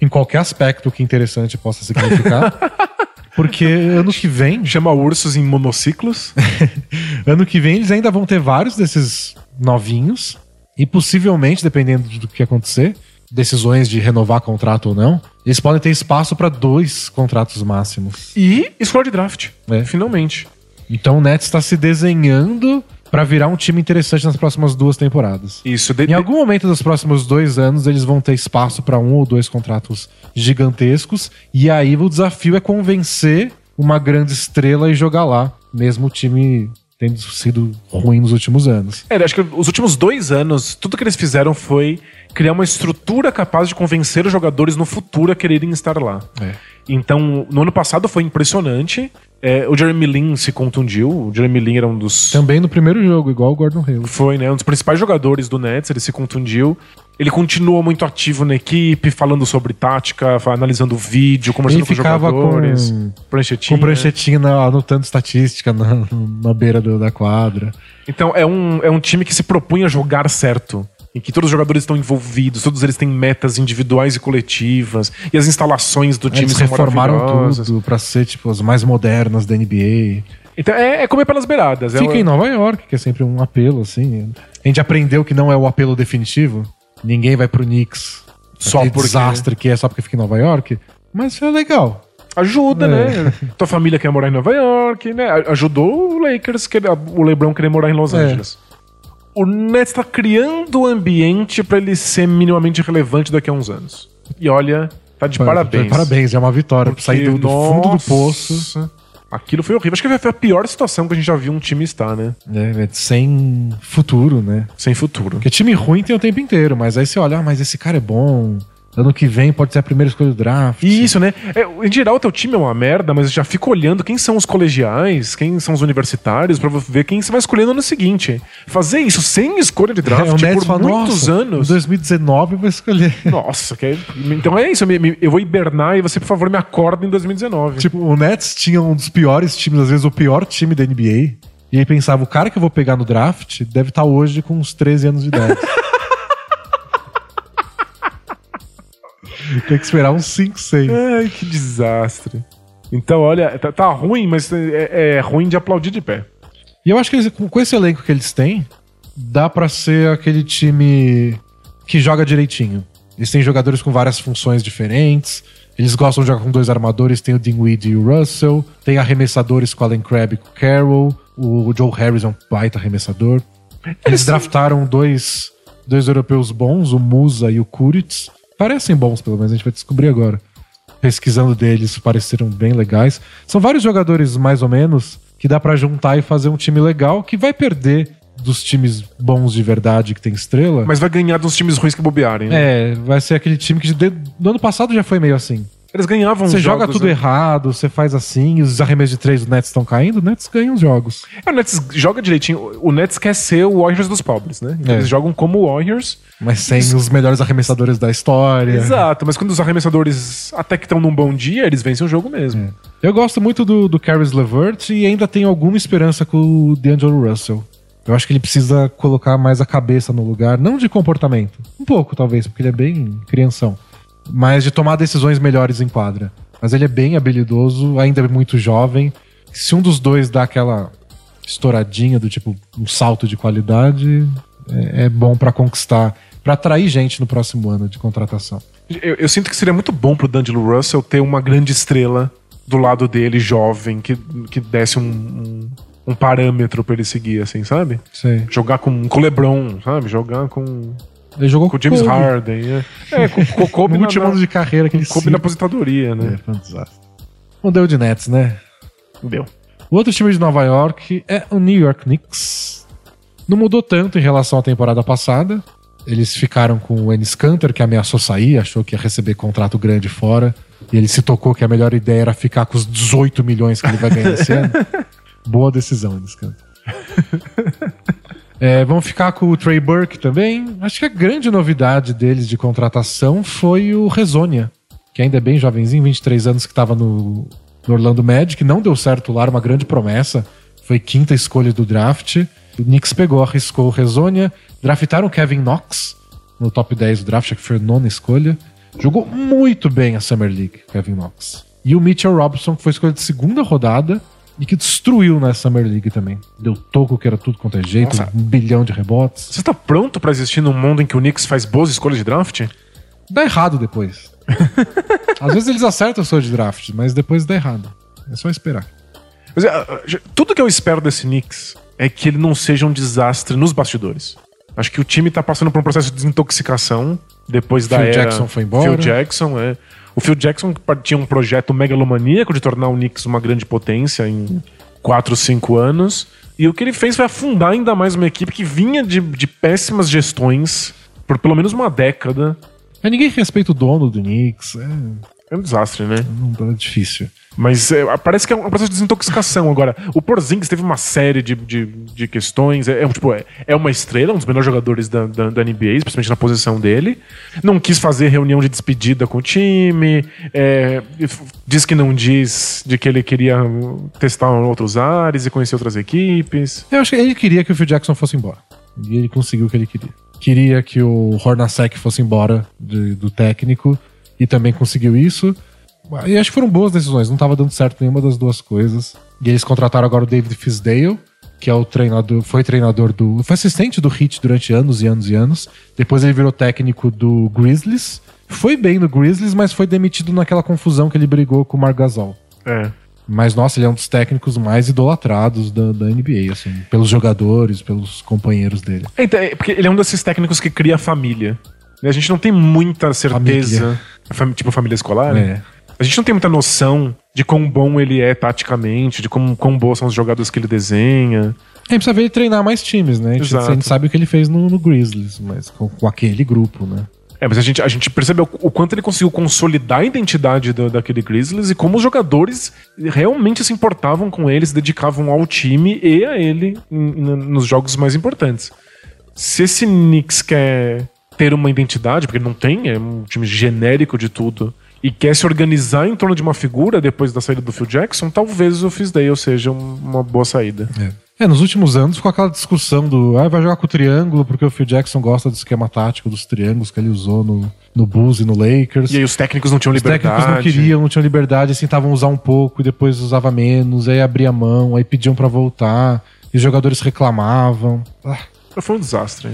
em qualquer aspecto que interessante possa significar. <laughs> Porque ano que vem, Chama ursos em monociclos. <laughs> ano que vem eles ainda vão ter vários desses novinhos e possivelmente, dependendo do que acontecer, decisões de renovar contrato ou não, eles podem ter espaço para dois contratos máximos. E escolha de draft. É. Finalmente. Então o Nets está se desenhando para virar um time interessante nas próximas duas temporadas. Isso. De, Em algum momento dos próximos dois anos, eles vão ter espaço para um ou dois contratos gigantescos. E aí o desafio é convencer uma grande estrela e jogar lá, mesmo o time tendo sido ruim nos últimos anos. É, acho que os últimos dois anos, tudo que eles fizeram foi criar uma estrutura capaz de convencer os jogadores no futuro a quererem estar lá. É. Então, no ano passado foi impressionante. É, o Jeremy Lin se contundiu. O Jeremy Lin era um dos. Também no primeiro jogo, igual o Gordon Hayward. Foi, né? Um dos principais jogadores do Nets, ele se contundiu. Ele continuou muito ativo na equipe, falando sobre tática, analisando vídeo, conversando com jogadores. com- pranchetinha. Com pranchetinha na- anotando estatística na, na beira do- da quadra. Então é um, é um time que se propõe a jogar certo. Em que todos os jogadores estão envolvidos, todos eles têm metas individuais e coletivas. E as instalações do time Eles são reformaram tudo pra ser, tipo, as mais modernas da NBA. Então é, é comer pelas beiradas. é Fica uma- em Nova York, que é sempre um apelo, assim. A gente aprendeu que não é o apelo definitivo. Ninguém vai pro Knicks. Só porque- desastre que é só porque fica em Nova York. Mas é legal. Ajuda, É. né? <laughs> Tua família quer morar em Nova York, né? Ajudou o Lakers, o LeBron querer morar em Los É. O Nets tá criando o ambiente pra ele ser minimamente relevante daqui a uns anos. E olha, tá de parabéns. Parabéns, já é uma vitória. Porque, sair do, do fundo do poço. Aquilo foi horrível. Acho que foi a pior situação que a gente já viu um time estar, né? né, sem futuro, né? Sem futuro. Porque time ruim tem o tempo inteiro, mas aí você olha, ah, mas esse cara é bom. Ano que vem pode ser a primeira escolha do draft. E isso, né? É, em geral, o teu time é uma merda, mas já fica olhando quem são os colegiais, quem são os universitários, pra ver quem você vai escolher no ano seguinte. Fazer isso sem escolha de draft É, o por fala, muitos "Nossa, anos. Em 2019 eu vou escolher. <laughs> Nossa, que é- então é isso. Eu vou hibernar e você, por favor, me acorda em 2019. Tipo, o Nets tinha um dos piores times, às vezes o pior time da NBA. E aí pensava, o cara que eu vou pegar no draft deve estar hoje com uns 13 anos de idade. <laughs> Tem que esperar uns 5, 6. Ai, que desastre. Então, olha, tá, tá ruim, mas é, é ruim de aplaudir de pé. E eu acho que eles, com esse elenco que eles têm, dá pra ser aquele time que joga direitinho. Eles têm jogadores com várias funções diferentes. Eles gostam de jogar com dois armadores, tem o Dinwiddie e o Russell. Tem arremessadores com o Allen Crabbe e com o Carroll. O Joe Harris é um baita arremessador. Eles draftaram dois, dois europeus bons, o Musa e o Kuritz. Parecem bons, pelo menos, a gente vai descobrir agora. Pesquisando deles, pareceram bem legais. São vários jogadores, mais ou menos, que dá pra juntar e fazer um time legal que vai perder dos times bons de verdade que tem estrela. Mas vai ganhar dos times ruins que bobearem, né? É, vai ser aquele time que de- no ano passado já foi meio assim. Eles ganhavam Você joga jogos, tudo né? errado, você faz assim, os arremessos de três do Nets estão caindo, o Nets ganha os jogos. É, o Nets joga direitinho. O Nets quer ser o Warriors dos pobres, né? É. Eles jogam como Warriors. Mas sem os melhores arremessadores da história. Exato, mas quando os arremessadores até que estão num bom dia, eles vencem o jogo mesmo. Eu gosto muito do, do Caris LeVert e ainda tenho alguma esperança com o D'Angelo Russell. Eu acho que ele precisa colocar mais a cabeça no lugar, não de comportamento, um pouco talvez, porque ele é bem crianção, mas de tomar decisões melhores em quadra. Mas ele é bem habilidoso, ainda é muito jovem. Se um dos dois dá aquela estouradinha do tipo um salto de qualidade, é, é bom pra conquistar, pra atrair gente no próximo ano de contratação. Eu, eu sinto que seria muito bom pro D'Angelo Russell ter uma grande estrela do lado dele, jovem, que, que desse um, um, um parâmetro pra ele seguir, assim, sabe? Sei. Jogar com, com o LeBron, sabe? Jogar com, Ele jogou com o James Kobe. Harden. É, é com, com o Kobe <laughs> no último ano de carreira que ele Kobe na aposentadoria, né? É, foi um desastre. Não deu de Nets, né? Deu. O outro time de Nova York é o New York Knicks. Não mudou tanto em relação à temporada passada. Eles ficaram com o Enes Kanter, que ameaçou sair, achou que ia receber contrato grande fora. E ele se tocou que a melhor ideia era ficar com os 18 milhões que ele vai ganhar esse <laughs> ano. Boa decisão, Enes Kanter. <laughs> É, vão ficar com o Trey Burke também. Acho que a grande novidade deles de contratação foi o Rezonia, que ainda é bem jovenzinho, 23 anos, que estava no, no Orlando Magic. Não deu certo lá, uma grande promessa. Foi quinta escolha do draft. O Knicks pegou, arriscou o Rezonia. Draftaram o Kevin Knox no top 10 do draft, que foi a nona escolha. Jogou muito bem a Summer League, Kevin Knox. E o Mitchell Robinson, que foi escolha de segunda rodada e que destruiu na Summer League também. Deu toco que era tudo quanto é jeito, Nossa. um bilhão de rebotes. Você tá pronto pra existir num mundo em que o Knicks faz boas escolhas de draft? Dá errado depois. <laughs> Às vezes eles acertam o seu de draft, mas depois dá errado. É só esperar. Mas, ah, já- tudo que eu espero desse Knicks é que ele não seja um desastre nos bastidores. Acho que o time tá passando por um processo de desintoxicação depois da Phil era... Jackson foi embora. Phil Jackson, é. O Phil Jackson tinha um projeto megalomaníaco de tornar o Knicks uma grande potência em 4, 5 anos. E o que ele fez foi afundar ainda mais uma equipe que vinha de, de péssimas gestões por pelo menos uma década. Mas ninguém respeita o dono do Knicks. É, É um desastre, né? não é difícil. Mas é, parece que é um processo de desintoxicação agora. O Porzingis teve uma série de, de, de questões. É, é, tipo, é, é uma estrela, um dos melhores jogadores da, da, da NBA, principalmente na posição dele. Não quis fazer reunião de despedida com o time. é, diz que não diz de que ele queria testar outros ares e conhecer outras equipes. Eu acho que ele queria que o Phil Jackson fosse embora. E ele conseguiu o que ele queria. Queria que o Hornacek fosse embora de- do técnico e também conseguiu isso. E acho que foram boas decisões, não estava dando certo nenhuma das duas coisas. E eles contrataram agora o David Fisdale, que é o treinador, foi treinador do. Foi assistente do Heat durante anos e anos e anos. Depois ele virou técnico do Grizzlies. Foi bem no Grizzlies, mas foi demitido naquela confusão que ele brigou com o Marc Gasol. É. Mas, nossa, ele é um dos técnicos mais idolatrados da, da NBA, assim, pelos jogadores, pelos companheiros dele. É, então, é, porque ele é um desses técnicos que cria família. A gente não tem muita certeza. Família. Fam- tipo família escolar, É. né? A gente não tem muita noção de quão bom ele é taticamente, de como, quão boas são os jogadas que ele desenha. A gente precisa ver ele treinar mais times, né? A gente, a gente sabe o que ele fez no, no Grizzlies, mas com, com aquele grupo, né? É, mas a gente, a gente percebeu o quanto ele conseguiu consolidar a identidade do- daquele Grizzlies e como os jogadores realmente se importavam com ele, se dedicavam ao time e a ele em- em- nos jogos mais importantes. Se esse Knicks quer ter uma identidade, porque ele não tem, é um time genérico de tudo, e quer se organizar em torno de uma figura depois da saída do Phil Jackson, talvez o Fisdale seja um- uma boa saída. É, nos últimos anos ficou aquela discussão do ah, vai jogar com o triângulo porque o Phil Jackson gosta do esquema tático dos triângulos que ele usou no, no Bulls e no Lakers. E aí os técnicos não tinham Os liberdade. técnicos não queriam, não tinham liberdade, assim, tentavam usar um pouco e depois usava menos, aí abria mão, aí pediam pra voltar, e os jogadores reclamavam. Ah, Foi um desastre.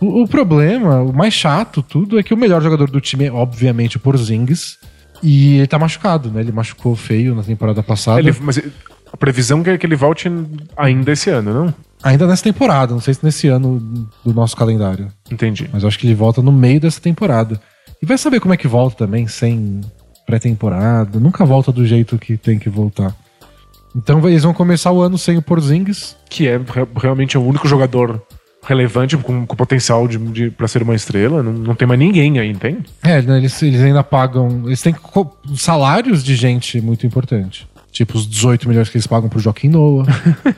O, o problema, o mais chato, tudo, é que o melhor jogador do time é, obviamente, o Porzingis. E ele tá machucado, né? Ele machucou feio na temporada passada. Ele- mas a previsão é que ele volte ainda esse ano, não? Ainda nessa temporada, não sei se nesse ano do nosso calendário. Entendi. Mas eu acho que ele volta no meio dessa temporada. E vai saber como é que volta também, sem pré-temporada. Nunca volta do jeito que tem que voltar. Então eles vão começar o ano sem o Porzingis. Que é re- realmente o único jogador relevante com, com potencial de, de, pra ser uma estrela. Não, não tem mais ninguém aí, tem? É, né, eles, eles ainda pagam. Eles têm salários de gente muito importante. Tipo, os 18 milhões que eles pagam pro Joaquim Noah.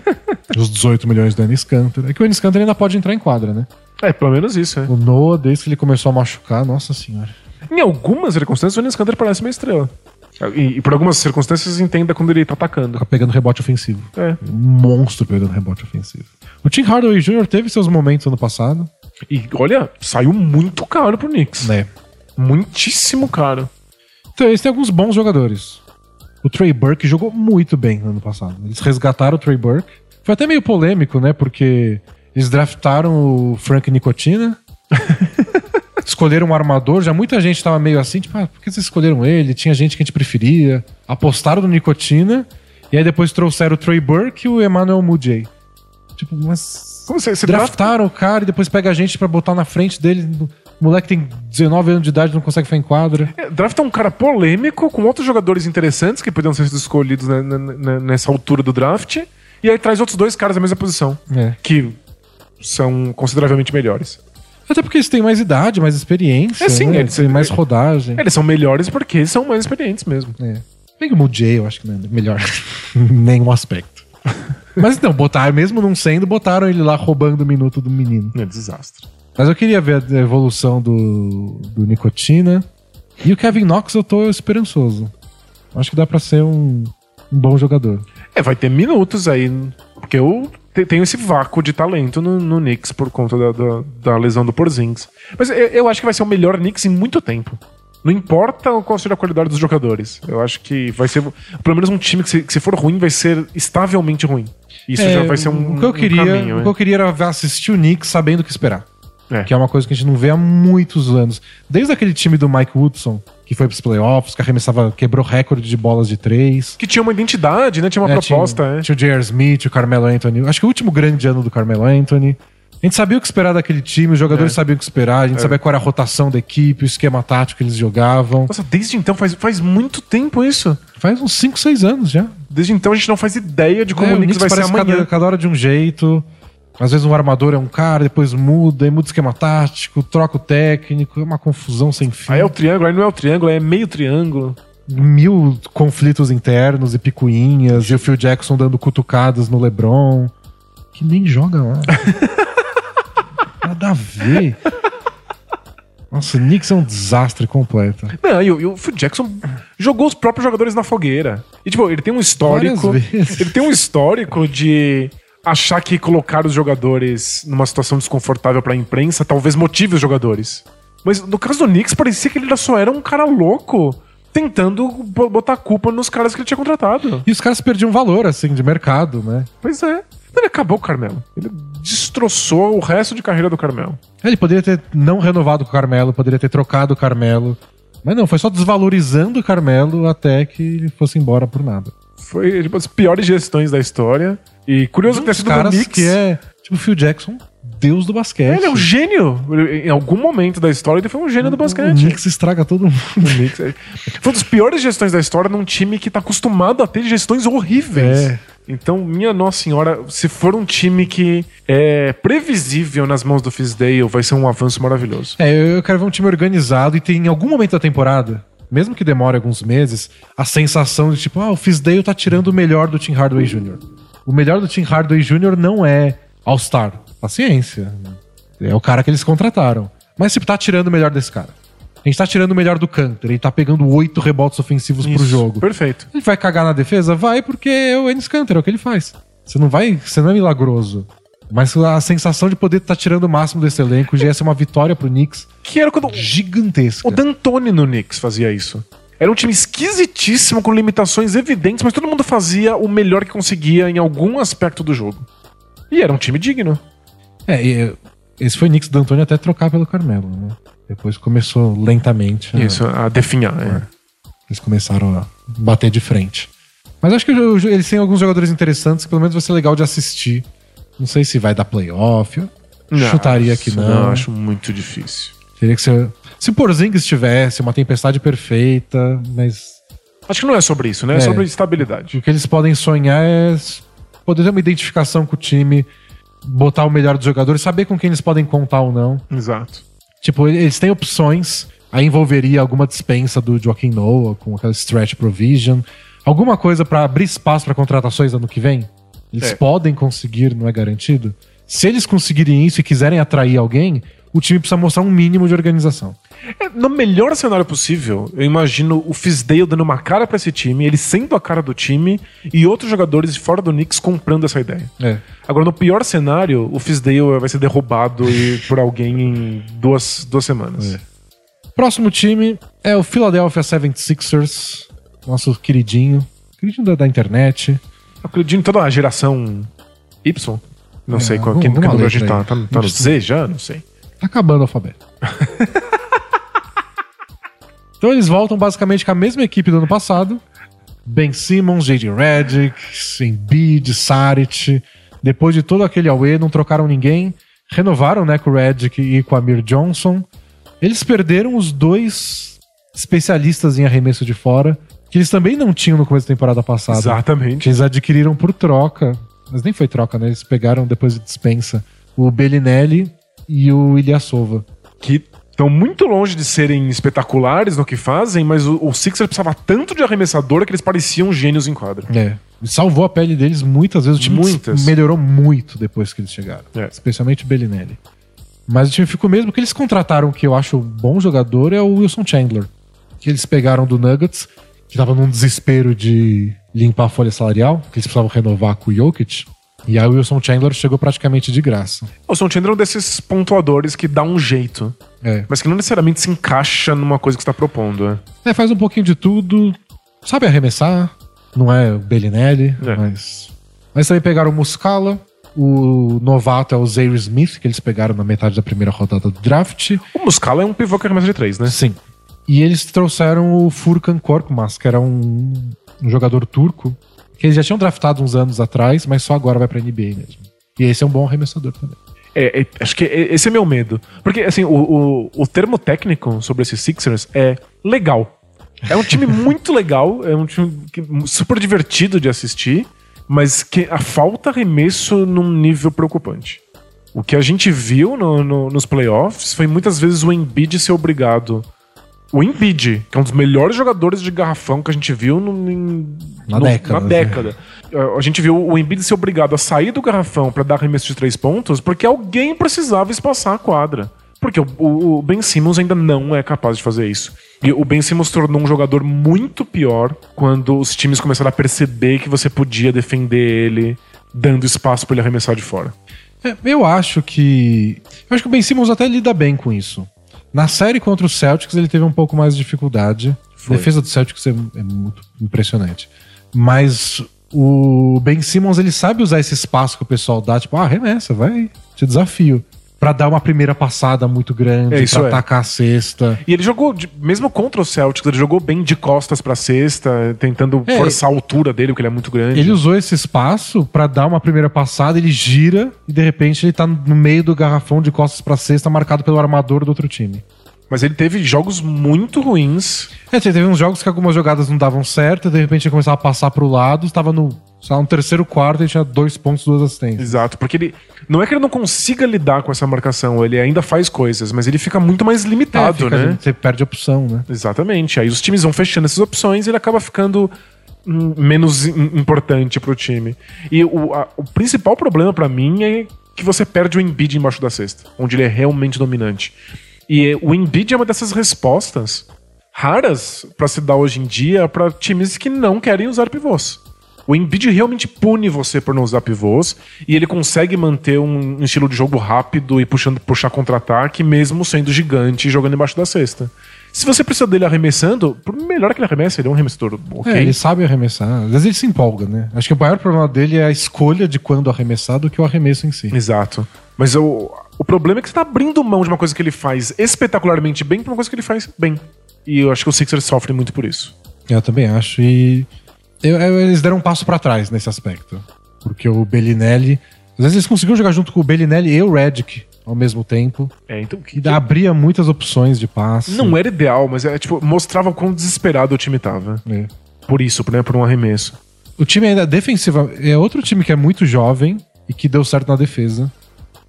<laughs> os 18 milhões do Ennis Cantor. É que o Ennis Cantor ainda pode entrar em quadra, né? É, pelo menos isso, é. O Noah, desde que ele começou a machucar, nossa senhora. Em algumas circunstâncias, o Enes Kanter parece uma estrela. E, e por algumas circunstâncias, entenda quando ele tá atacando. Tá pegando rebote ofensivo. É. Um monstro pegando rebote ofensivo. O Tim Hardaway Jr. teve seus momentos ano passado. E olha, saiu muito caro pro Knicks. Né? Muitíssimo caro. Então, eles têm alguns bons jogadores. O Trey Burke jogou muito bem no ano passado. Eles resgataram o Trey Burke. Foi até meio polêmico, né? Porque eles draftaram o Frank Nicotina. <laughs> escolheram um armador. Já muita gente tava meio assim, tipo, ah, por que vocês escolheram ele? Tinha gente que a gente preferia. Apostaram no Nicotina. E aí depois trouxeram o Trey Burke e o Emmanuel Mujay. Tipo, mas. Como você, você drafta- Draftaram o cara e depois pega a gente pra botar na frente dele. O moleque tem 19 anos de idade não consegue ficar em quadra. É, drafta um cara polêmico, com outros jogadores interessantes que podiam ser escolhidos né, né, né, nessa altura do draft. E aí traz outros dois caras da mesma posição. É. Que são consideravelmente melhores. Até porque eles têm mais idade, mais experiência. É, sim, né? eles- têm mais rodagem. Eles são melhores porque eles são mais experientes mesmo. É. Bem que o Mujay, eu acho que não é melhor <laughs> nenhum aspecto. Mas então, botaram, mesmo não sendo, botaram ele lá roubando o minuto do menino. É desastre. Mas eu queria ver a evolução do, do Nicotina. E o Kevin Knox eu tô esperançoso. Acho que dá pra ser um, um bom jogador. É, vai ter minutos aí. Porque eu te- tenho esse vácuo de talento no, no Knicks por conta da, da, da lesão do Porzingis. Mas eu, eu acho que vai ser o melhor Knicks em muito tempo. Não importa qual seja a qualidade dos jogadores. Eu acho que vai ser. Pelo menos um time que, se, que se for ruim, vai ser estavelmente ruim. Isso É, já vai ser um. o que eu um queria, caminho, o né? que eu queria era assistir o Knicks sabendo o que esperar. É. Que é uma coisa que a gente não vê há muitos anos. Desde aquele time do Mike Woodson, que foi pros playoffs, que arremessava, quebrou recorde de bolas de três. Que tinha uma identidade, né? Tinha uma É, proposta, tinha, é. Tinha o J.R. Smith, o Carmelo Anthony. Acho que o último grande ano do Carmelo Anthony. A gente sabia o que esperar daquele time, os jogadores É. sabiam o que esperar, a gente sabia qual era a rotação da equipe, o esquema tático que eles jogavam. Nossa, desde então faz, faz muito tempo isso. Faz uns 5, 6 anos já. Desde então a gente não faz ideia de como É, o Knicks vai ser amanhã. cada, cada hora de um jeito. Às vezes um armador é um cara, depois muda, muda o esquema tático, troca o técnico, é uma confusão sem fim. Aí é o triângulo, aí não é o triângulo, é meio triângulo. Mil conflitos internos e picuinhas, e o Phil Jackson dando cutucadas no LeBron, que nem joga lá. <laughs> Nada a ver. Nossa, o Knicks é um desastre completo. Não, e, o- e o Phil Jackson jogou os próprios jogadores na fogueira. E, tipo, ele tem um histórico. Ele tem um histórico de achar que colocar os jogadores numa situação desconfortável pra imprensa talvez motive os jogadores. Mas no caso do Knicks, parecia que ele só era um cara louco tentando bo- botar a culpa nos caras que ele tinha contratado. E os caras perdiam valor, assim, de mercado, né? Pois é. Ele acabou o Carmelo. Ele destroçou o resto de carreira do Carmelo. Ele poderia ter não renovado com o Carmelo, poderia ter trocado o Carmelo. Mas não, foi só desvalorizando o Carmelo até que ele fosse embora por nada. Foi tipo, as piores gestões da história. E curioso que Um ter dos sido caras Knicks. que é, tipo, o Phil Jackson, deus do basquete. Ele é um gênio. Em algum momento da história, ele foi um gênio do O basquete. Knicks estraga todo mundo. <laughs> O Knicks é- Foi uma das piores gestões da história num time que tá acostumado a ter gestões horríveis. É. Então, minha nossa senhora, se for um time que é previsível nas mãos do Fisdale, vai ser um avanço maravilhoso. É, eu eu quero ver um time organizado e tem em algum momento da temporada, mesmo que demore alguns meses, a sensação de tipo, ah, o Fisdale tá tirando o melhor do Tim Hardaway Jr. O melhor do Tim Hardaway Jr. não é All-Star. Paciência. É o cara que eles contrataram. Mas, tipo, tá tirando o melhor desse cara. A gente tá tirando o melhor do Canter. Ele tá pegando oito rebotes ofensivos pro Isso, jogo. Perfeito. Ele vai cagar na defesa? Vai, porque é o Enes Kanter, é o que ele faz. Você não vai, você não é milagroso. Mas a sensação de poder estar tirando o máximo desse elenco já ia ser uma vitória pro Knicks Que era quando gigantesca. o D'Antoni no Knicks fazia isso. Era um time esquisitíssimo, com limitações evidentes, mas todo mundo fazia o melhor que conseguia em algum aspecto do jogo. E era um time digno. É, e, esse foi o Knicks do Antônio até trocar pelo Carmelo, né? Depois começou lentamente. a- Isso, a definhar. é. Eles começaram a bater de frente. Mas acho que eles têm alguns jogadores interessantes que pelo menos vai ser legal de assistir. Não sei se vai dar playoff. Eu chutaria que Nossa, não. acho muito difícil. Teria que ser. Se o Porzingis tivesse uma tempestade perfeita, mas Acho que não é sobre isso, né? É, É. sobre estabilidade. o que eles podem sonhar é poder ter uma identificação com o time, botar o melhor dos jogadores, saber com quem eles podem contar ou não. Exato. Tipo, eles têm opções, aí envolveria alguma dispensa do Joaquim Noah com aquela stretch provision, alguma coisa pra abrir espaço pra contratações ano que vem. Eles É. podem conseguir, não é garantido. Se eles conseguirem isso e quiserem atrair alguém, o time precisa mostrar um mínimo de organização. É, no melhor cenário possível, eu imagino o Fisdale dando uma cara pra esse time, ele sendo a cara do time e outros jogadores fora do Knicks comprando essa ideia. É. Agora, no pior cenário, o Fisdale vai ser derrubado e- por alguém em duas, duas semanas. Próximo time é o Philadelphia 76ers, nosso queridinho, queridinho da, da internet. Eu acredito em toda a geração Y. Não É, sei qual, algum- que, que alguma número a gente tá. Tá, tá no Z já? Não sei. Tá acabando o alfabeto. <laughs> então eles voltam basicamente com a mesma equipe do ano passado. Ben Simmons, J.J. Redick, Embiid, Saric. Depois de todo aquele auê, não trocaram ninguém. Renovaram né, com o Redick e com o Amir Johnson. Eles perderam os dois especialistas em arremesso de fora, que eles também não tinham no começo da temporada passada. Que Exatamente. eles adquiriram por troca. Mas nem foi troca, né? Eles pegaram depois de dispensa o Bellinelli e o Ilyasova. Que estão muito longe de serem espetaculares no que fazem, mas o, o Sixers precisava tanto de arremessador que eles pareciam gênios em quadra. É. Salvou a pele deles muitas vezes. O time Muitas. melhorou muito depois que eles chegaram. É. Especialmente o Bellinelli. Mas o time ficou mesmo que eles contrataram, que eu acho um bom jogador, é o Wilson Chandler. Que eles pegaram do Nuggets, que tava num desespero de limpar a folha salarial, que eles precisavam renovar com o Jokic. E aí o Wilson Chandler chegou praticamente de graça. O Son Chandler é um desses pontuadores que dá um jeito, É. mas que não necessariamente se encaixa numa coisa que você tá propondo. né? É, faz um pouquinho de tudo. Sabe arremessar. Não é o Bellinelli, É. mas. Mas também pegaram o Muscala, O novato é o Zaire Smith, que eles pegaram na metade da primeira rodada do draft. O Muscala é um pivô que arremessa de três, né? Sim. E eles trouxeram o Furkan Korkmaz, que era um, um jogador turco, que eles já tinham draftado uns anos atrás, mas só agora vai pra NBA mesmo. E esse é um bom arremessador também. É, é, acho que é- esse é meu medo. Porque, assim, o, o, o termo técnico sobre esses Sixers é legal. É um time <laughs> muito legal, é um time que- super divertido de assistir, mas que a falta arremesso num nível preocupante. O que a gente viu no- no- nos playoffs foi muitas vezes o Embiid ser obrigado. O Embiid, que é um dos melhores jogadores de garrafão que a gente viu no- em- Na no- década, Na né? década. A gente viu o Embiid ser obrigado a sair do garrafão pra dar arremesso de três pontos porque alguém precisava espaçar a quadra. Porque o, o- o Ben Simmons ainda não é capaz de fazer isso. E o Ben Simmons se tornou um jogador muito pior quando os times começaram a perceber que você podia defender ele dando espaço pra ele arremessar de fora. É, eu acho que. Eu acho que o Ben Simmons até lida bem com isso. Na série contra o Celtics, ele teve um pouco mais de dificuldade. Foi. A defesa do Celtics é, é muito impressionante. Mas o Ben Simmons, ele sabe usar esse espaço que o pessoal dá, tipo, ah, arremessa, vai, te desafio. Pra dar uma primeira passada muito grande, É, pra é. atacar a cesta. E ele jogou, mesmo contra o Celtics, ele jogou bem de costas pra cesta, tentando É, forçar a altura dele, porque ele é muito grande. Ele usou esse espaço pra dar uma primeira passada, ele gira e de repente ele tá no meio do garrafão de costas pra cesta, marcado pelo armador do outro time. Mas ele teve jogos muito ruins. É, teve uns jogos que algumas jogadas não davam certo, de repente ele começava a passar pro lado, estava no, lá, no terceiro quarto e tinha dois pontos, duas assistências. Exato, porque ele. Não é que ele não consiga lidar com essa marcação, ele ainda faz coisas, mas ele fica muito mais limitado, fica- né? Você perde opção, né? Exatamente. Aí os times vão fechando essas opções e ele acaba ficando hum, menos im- importante pro time. E o, a- o principal problema pra mim é que você perde o Embiid embaixo da cesta, onde ele é realmente dominante. E o Embiid é uma dessas respostas raras pra se dar hoje em dia pra times que não querem usar pivôs. O Embiid realmente pune você por não usar pivôs e ele consegue manter um estilo de jogo rápido e puxando puxar contra-ataque, mesmo sendo gigante e jogando embaixo da cesta. Se você precisa dele arremessando, por melhor que ele arremesse, ele é um arremessador ok. É, ele sabe arremessar. Às vezes ele se empolga, né? Acho que o maior problema dele é a escolha de quando arremessar do que o arremesso em si. Exato. Mas o, o problema é que você tá abrindo mão de uma coisa que ele faz espetacularmente bem pra uma coisa que ele faz bem. E eu acho que o Sixers sofre muito por isso. Eu também acho. E eu- eu- eles deram um passo pra trás nesse aspecto. Porque o Bellinelli. Às vezes eles conseguiram jogar junto com o Bellinelli e o Redick ao mesmo tempo. É, então. Que, E abria muitas opções de passe. não era ideal, mas é, tipo, mostrava o quão desesperado o time tava. É. Por isso, né? Por um arremesso. O time ainda defensiva é outro time que é muito jovem e que deu certo na defesa,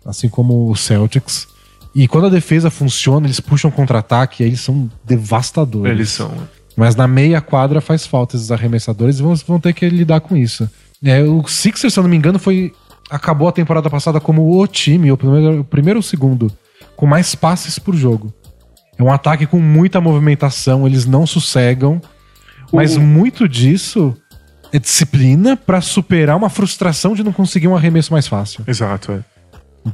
assim como o Celtics. E quando a defesa funciona, eles puxam contra-ataque e aí eles são devastadores. Eles são. Mas na meia quadra faz falta esses arremessadores e vão, vão ter que lidar com isso. É, o Sixers, se eu não me engano, foi acabou a temporada passada como o time, o primeiro, o primeiro ou o segundo, com mais passes por jogo. É um ataque com muita movimentação, eles não sossegam, mas O- muito disso é disciplina pra superar uma frustração de não conseguir um arremesso mais fácil. Exato, é.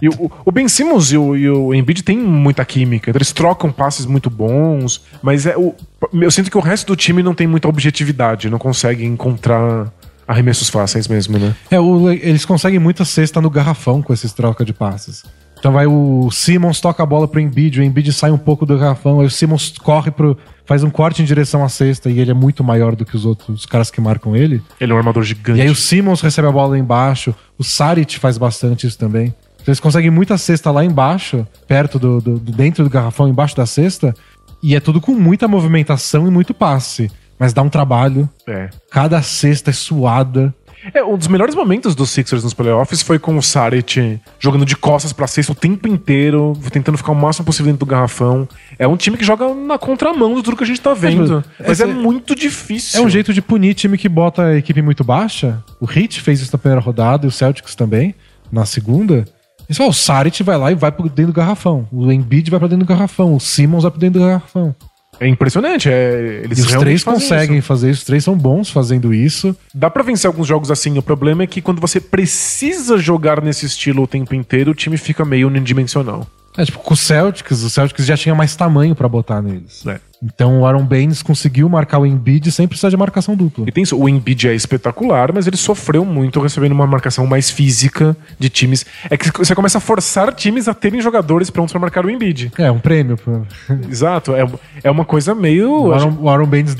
E o, o Ben Simmons e o, e o Embiid têm muita química. então Eles trocam passes muito bons, mas é o, eu sinto que o resto do time não tem muita objetividade, não consegue encontrar arremessos fáceis mesmo, né? É, o- eles conseguem muita cesta no garrafão com esses troca de passes. Então vai o Simmons toca a bola pro Embiid, o Embiid sai um pouco do garrafão, aí o Simmons corre pro faz um corte em direção à cesta e ele é muito maior do que os outros caras que marcam ele. Ele é um armador gigante. E aí o Simmons recebe a bola lá embaixo, o Saric faz bastante isso também. Então eles conseguem muita cesta lá embaixo, perto do, do- do- dentro do garrafão, embaixo da cesta, e é tudo com muita movimentação e muito passe, mas dá um trabalho. É. Cada cesta é suada. É, um dos melhores momentos dos Sixers nos playoffs foi com o Saric jogando de costas pra cesta o tempo inteiro, tentando ficar o máximo possível dentro do garrafão. É um time que joga na contramão de tudo que a gente tá vendo. É, mas é esse- muito difícil. É um jeito de punir time que bota a equipe muito baixa. O Heat fez isso na primeira rodada e o Celtics também, na segunda. Eles falam, o Saric vai lá e vai pro dentro do garrafão. O Embiid vai pra dentro do garrafão. O Simmons vai pro dentro do garrafão. É impressionante. É, eles E os três conseguem isso. fazer isso. Os três são bons fazendo isso. Dá pra vencer alguns jogos assim. O problema é que quando você precisa jogar nesse estilo o tempo inteiro, o time fica meio unidimensional. É tipo, com o Celtics, o Celtics já tinha mais tamanho pra botar neles. É. Então o Aaron Baines conseguiu marcar o Embiid sem precisar de marcação dupla. E tem isso, o Embiid é espetacular, mas ele sofreu muito recebendo uma marcação mais física de times. É que você começa a forçar times a terem jogadores prontos para marcar o Embiid. É, um prêmio. <laughs> Exato, é, é uma coisa meio. O Aaron, o Aaron Baines,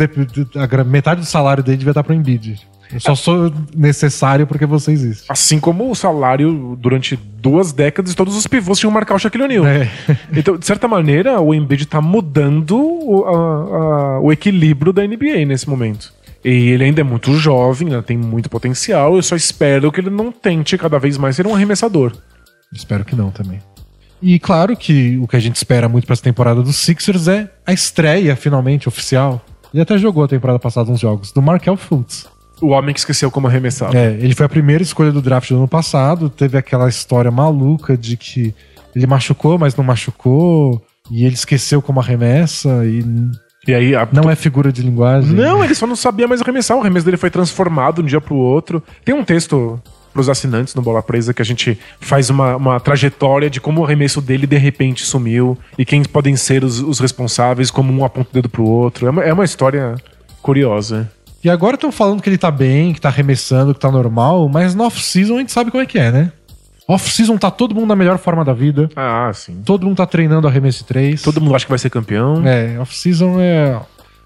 metade do salário dele devia estar pro Embiid. Eu só sou necessário porque você existe. Assim como o salário durante duas décadas, todos os pivôs tinham marcar o Shaquille O'Neal. É. <laughs> Então, de certa maneira, o Embiid tá mudando o, a- a- o equilíbrio da NBA nesse momento. E ele ainda é muito jovem, né, tem muito potencial. Eu só espero que ele não tente cada vez mais ser um arremessador. Espero que não também. E claro que o que a gente espera muito pra essa temporada dos Sixers é a estreia, finalmente, oficial. Ele até jogou a temporada passada uns jogos, do Markel Fultz. O homem que esqueceu como arremessar. É, ele foi a primeira escolha do draft do ano passado. Teve aquela história maluca de que ele machucou, mas não machucou. E ele esqueceu como arremessa. E E aí, a- não é figura de linguagem. Não, ele só não sabia mais arremessar. O arremesso dele foi transformado de um dia pro outro. Tem um texto pros assinantes no Bola Presa que a gente faz uma, uma trajetória de como o arremesso dele de repente sumiu e quem podem ser os, os responsáveis, como um aponta o dedo pro outro. É uma, é uma história curiosa. E agora estão falando que ele tá bem, que tá arremessando, que tá normal. Mas no off-season a gente sabe como é que é, né? Off-season tá todo mundo na melhor forma da vida. Ah, sim. Todo mundo tá treinando arremesso de três. Todo mundo acha que vai ser campeão. É, off-season é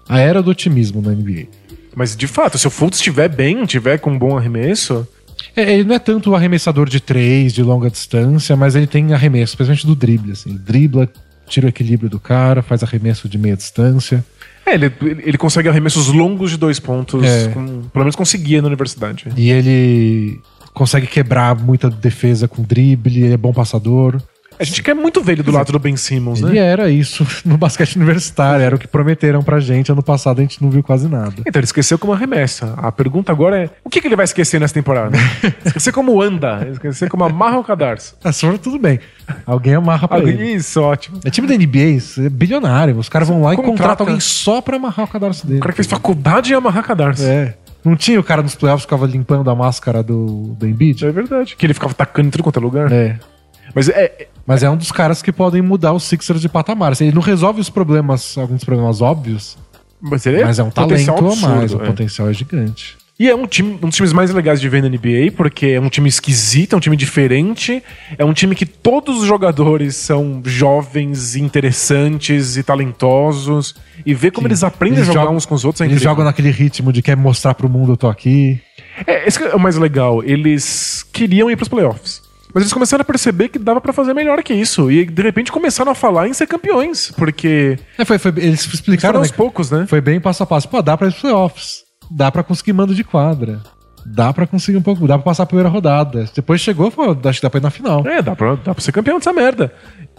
a era do otimismo na NBA. Mas de fato, se o Fultz estiver bem, estiver com um bom arremesso, É, ele não é tanto o arremessador de três, de longa distância, mas ele tem arremesso, principalmente do drible. Assim. Ele dribla, tira o equilíbrio do cara, faz arremesso de meia distância. É, ele, ele consegue arremessos longos de dois pontos, É. com- pelo menos conseguia na universidade. E ele consegue quebrar muita defesa com drible, ele é bom passador. A gente quer muito ver ele do lado do Ben Simmons, Ele né? era isso <laughs> no basquete universitário, era o que prometeram pra gente. Ano passado a gente não viu quase nada. Então ele esqueceu como arremessa. A pergunta agora é: o que, que ele vai esquecer nessa temporada? <laughs> esquecer como anda, esquecer como amarra o cadarço. Ah, se for, tudo bem. Alguém amarra pra ele. Isso, ótimo. É time da NBA, isso é bilionário. Os caras vão lá e Contrata- contratam alguém só pra amarrar o cadarço dele. O cara que fez faculdade em amarrar cadarço. É. Não tinha o cara nos playoffs que ficava limpando a máscara do, do Embiid? É verdade. Que ele ficava tacando em tudo quanto é lugar. É. Mas é, é- Mas é um dos caras que podem mudar os Sixers de patamar. Assim, Ele não resolve os problemas, alguns problemas óbvios, mas ele mas é um talento potencial a mais. absurdo, O é. potencial é gigante. E é um, time, um dos times mais legais de ver na NBA, porque é um time esquisito, é um time diferente, é um time que todos os jogadores são jovens, interessantes e talentosos. E ver como Sim. eles aprendem Eles a jogar jogam- uns com os outros é Eles incrível. jogam naquele ritmo de quer mostrar pro mundo eu tô aqui. É, esse que é o mais legal. Eles queriam ir pros playoffs. Mas eles começaram a perceber que dava pra fazer melhor que isso. E de repente começaram a falar em ser campeões. Porque É, foi, foi- eles explicaram, aos né? poucos, né? Foi bem passo a passo. Pô, dá pra ir pros playoffs. Dá pra conseguir mando de quadra. Dá pra conseguir um pouco. Dá pra passar a primeira rodada. Depois chegou, pô, acho que dá pra ir na final. É, dá pra, dá pra ser campeão dessa merda.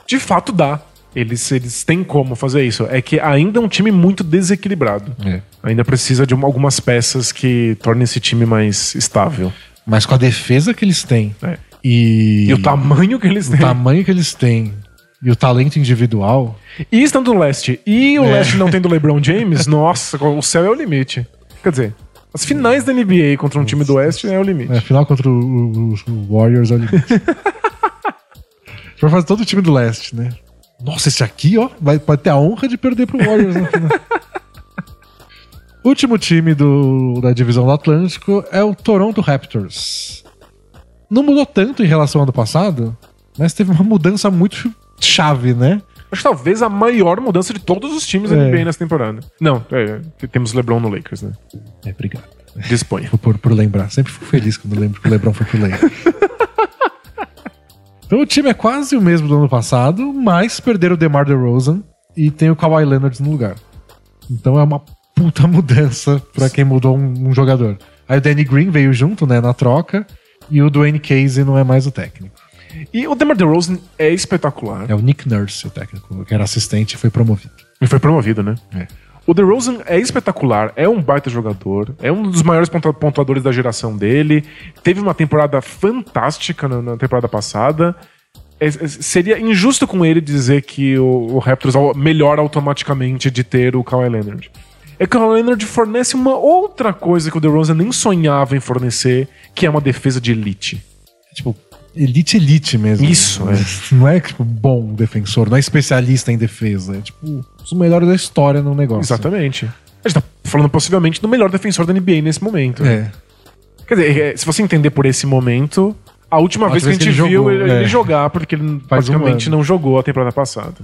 De fato dá. Eles, eles têm como fazer isso. É que ainda é um time muito desequilibrado. É. Ainda precisa de uma- algumas peças que tornem esse time mais estável. Mas com a defesa que eles têm É. e, E o tamanho que eles o têm. tamanho que eles têm e o talento individual, E estando no leste, e o É. leste não tendo LeBron James, <laughs> nossa, o céu é o limite. Quer dizer, as finais da NBA contra um time do oeste é o limite. é, final contra o, o- o Warriors é o limite. <laughs> Vai fazer todo o time do leste, né? Nossa, esse aqui, ó, vai, pode ter a honra de perder pro Warriors na final. <laughs> Último time do, da divisão do Atlântico é o Toronto Raptors. Não mudou tanto em relação ao ano passado, mas teve uma mudança muito chave, né? Acho que talvez a maior mudança de todos os times da É. NBA nessa temporada. Não, é, temos LeBron no Lakers, né? É, obrigado. Disponha. Por, por lembrar. Sempre fico feliz quando lembro que o Lebron foi pro Lakers. <laughs> então o time é quase o mesmo do ano passado, mas perderam o DeMar DeRozan e tem o Kawhi Leonard no lugar. Então é uma puta mudança pra quem mudou um, um jogador. Aí o Danny Green veio junto, né, na troca, e o Dwayne Casey não é mais o técnico. E o DeMar DeRozan é espetacular. É o Nick Nurse o técnico, que era assistente e foi promovido. E foi promovido, né? É. O DeRozan é espetacular, é um baita jogador, é um dos maiores pontua- pontuadores da geração dele. Teve uma temporada fantástica na, na temporada passada. É- é- seria injusto com ele dizer que o, o Raptors melhora automaticamente de ter o Kawhi Leonard. É que o Leonard fornece uma outra coisa que o DeRozan nem sonhava em fornecer, que é uma defesa de elite. Tipo, elite elite mesmo. Isso, é. <laughs> Não é tipo bom defensor, não é especialista em defesa. É tipo os melhores da história no negócio. Exatamente. A gente tá falando possivelmente do melhor defensor da NBA nesse momento. É. Quer dizer, é, se você entender por esse momento, a última A vez que a gente que viu jogou, ele, é. jogar, porque ele Faz um praticamente não jogou a temporada passada.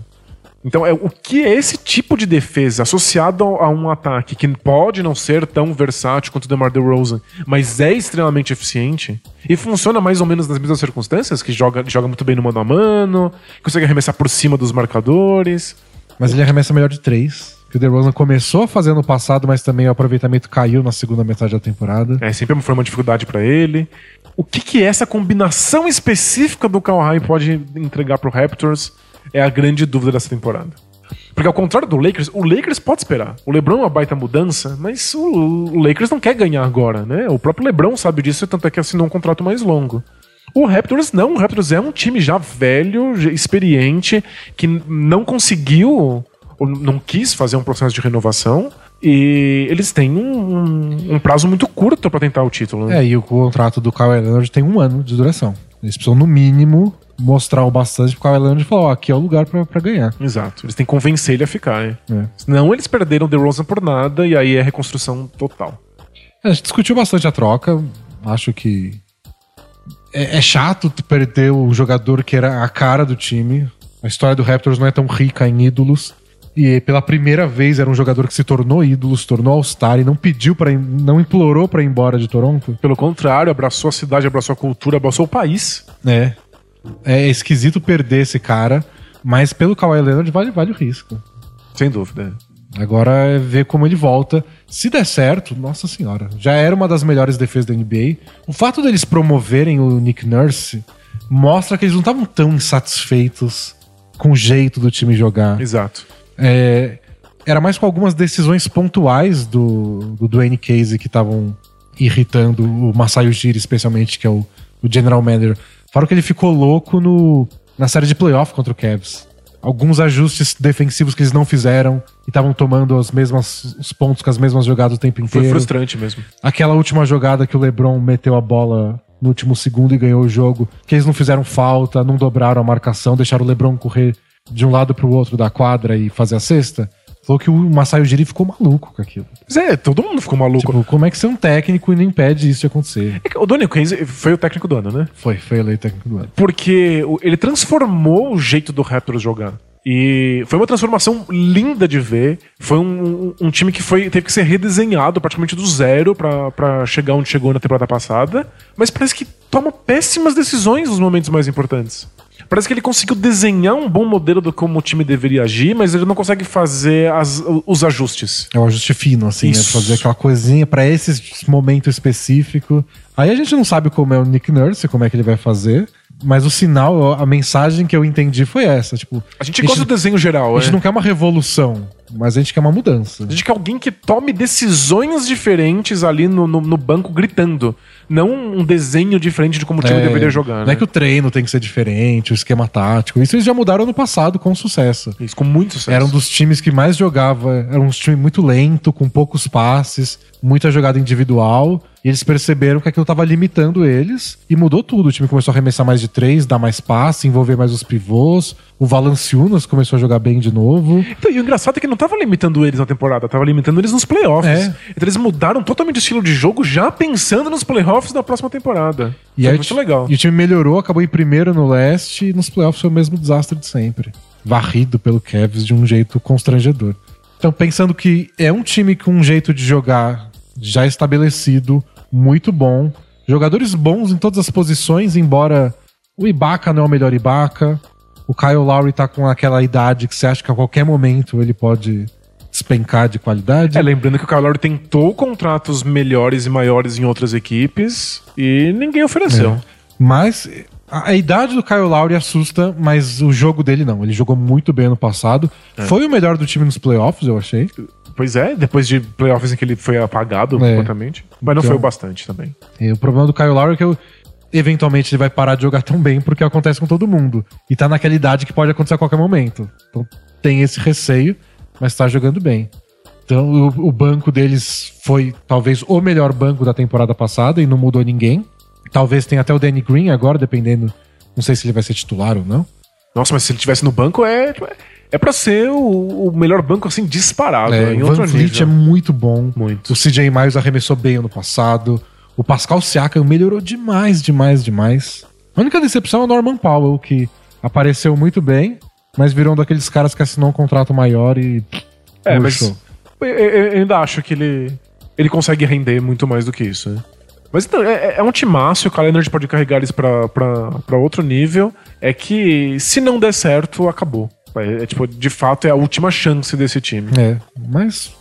Então, é, o que é esse tipo de defesa associado ao- a um ataque que pode não ser tão versátil quanto o DeMar DeRozan, mas é extremamente eficiente e funciona mais ou menos nas mesmas circunstâncias, que joga, joga muito bem no mano a mano, consegue arremessar por cima dos marcadores. Mas ele arremessa melhor de três. Que o DeRozan começou a fazer no passado, mas também o aproveitamento caiu na segunda metade da temporada. É, sempre foi uma dificuldade pra ele. O que, que essa combinação específica do Kawhi pode entregar pro Raptors é a grande dúvida dessa temporada. Porque ao contrário do Lakers, o Lakers pode esperar. O LeBron é uma baita mudança, mas o, Lakers não quer ganhar agora, né? O próprio LeBron sabe disso, tanto é que assinou um contrato mais longo. O Raptors não, o Raptors é um time já velho, experiente, que não conseguiu ou não quis fazer um processo de renovação e eles têm um, um- um prazo muito curto pra tentar o título. né? É, e o contrato do Kawhi Leonard tem um ano de duração. Eles precisam, no mínimo, mostrar o bastante pro Kawhi Leonard e falar, ó, aqui é o lugar pra, pra ganhar. Exato. Eles têm que convencer ele a ficar. É. É. Senão eles perderam o DeRozan por nada e aí é reconstrução total. A gente discutiu bastante a troca. Acho que é, é chato perder o jogador que era a cara do time. A história do Raptors não é tão rica em ídolos. E pela primeira vez era um jogador que se tornou ídolo, se tornou All-Star e não pediu para não implorou pra ir embora de Toronto. Pelo contrário, abraçou a cidade, abraçou a cultura, abraçou o país. É. É esquisito perder esse cara, mas pelo Kawhi Leonard vale, vale o risco. Sem dúvida. Agora é ver como ele volta. Se der certo, nossa senhora, já era uma das melhores defesas da NBA. O fato deles promoverem o Nick Nurse mostra que eles não estavam tão insatisfeitos com o jeito do time jogar. Exato. É, era mais com algumas decisões pontuais do, do Dwayne Casey que estavam irritando o Masai Ujiri, especialmente, que é o, o general manager. Fora que ele ficou louco no, na série de playoff contra o Cavs. Alguns ajustes defensivos que eles não fizeram e estavam tomando as mesmas, os pontos com as mesmas jogadas o tempo Foi inteiro. frustrante mesmo. Aquela última jogada que o LeBron meteu a bola no último segundo e ganhou o jogo, que eles não fizeram falta, não dobraram a marcação, deixaram o LeBron correr de um lado pro outro da quadra e fazer a cesta. Falou que o Masai Ujiri ficou maluco com aquilo. Mas é, todo mundo ficou maluco. Tipo, como é que você é um técnico e não impede isso de acontecer? É o Donny foi o técnico do ano, né? Foi, foi eleito técnico do ano. Porque o- ele transformou o jeito do Raptors jogar. E foi uma transformação linda de ver. Foi um, um time que foi, teve que ser redesenhado praticamente do zero pra chegar onde chegou na temporada passada. Mas parece que toma péssimas decisões nos momentos mais importantes. Parece que ele conseguiu desenhar um bom modelo do como o time deveria agir, mas ele não consegue fazer as- os ajustes. É um ajuste fino, assim, né? Isso. Fazer aquela coisinha pra esse momento específico. Aí a gente não sabe como é o Nick Nurse, como é que ele vai fazer. Mas o sinal, a mensagem que eu entendi foi essa. Tipo, A gente gosta do desenho geral, a gente é. não quer uma revolução, mas a gente quer uma mudança. A gente quer alguém que tome decisões diferentes ali no, no, no banco gritando. Não um desenho diferente de como o time deveria jogar. Não né? é que o treino tem que ser diferente, o esquema tático. Isso eles já mudaram no passado com sucesso. Isso, com muito sucesso. Era um dos times que mais jogava. Era um time muito lento, com poucos passes, muita jogada individual. E eles perceberam que aquilo estava limitando eles e mudou tudo. O time começou a arremessar mais de três, dar mais passe, envolver mais os pivôs. O Valanciunas começou a jogar bem de novo. Então, e o engraçado é que não tava limitando eles na temporada, tava limitando eles nos playoffs. É. Então eles mudaram totalmente o estilo de jogo já pensando nos playoffs da próxima temporada. E Foi aí muito legal. E o time melhorou, acabou em primeiro no leste e nos playoffs foi o mesmo desastre de sempre. Varrido pelo Cavs de um jeito constrangedor. Então, pensando que é um time com um jeito de jogar já estabelecido, muito bom. Jogadores bons em todas as posições, embora o Ibaka não é o melhor Ibaka. O Kyle Lowry tá com aquela idade que você acha que a qualquer momento ele pode despencar de qualidade. É, lembrando que o Kyle Lowry tentou contratos melhores e maiores em outras equipes e ninguém ofereceu. Mas a, a idade do Kyle Lowry assusta, mas o jogo dele não. Ele jogou muito bem ano passado. Foi o melhor do time nos playoffs, eu achei. Pois é, depois de playoffs em que ele foi apagado É. completamente. Mas não Então- foi o bastante também. E o problema do Kyle Lowry é que eu, eventualmente ele vai parar de jogar tão bem porque acontece com todo mundo. E tá naquela idade que pode acontecer a qualquer momento. Então tem esse receio, mas tá jogando bem. Então o, o banco deles foi talvez o melhor banco da temporada passada e não mudou ninguém. Talvez tenha até o Danny Green agora, dependendo. Não sei se ele vai ser titular ou não. Nossa, mas se ele tivesse no banco, é, é pra ser o, o melhor banco, assim, disparado. É, em o Van nível. é muito bom. Muito. O CJ Miles arremessou bem ano passado. O Pascal Siakam melhorou demais, demais, demais. A única decepção é o Norman Powell, que apareceu muito bem, mas virou um daqueles caras que assinou um contrato maior e. É, mas murchou. eu, eu- ainda acho que ele, ele consegue render muito mais do que isso, né? Mas então, é, é um timaço, o Calendar pode carregar eles pra outro nível. É que se não der certo, acabou. É, é, tipo, de fato, é a última chance desse time. É, mas.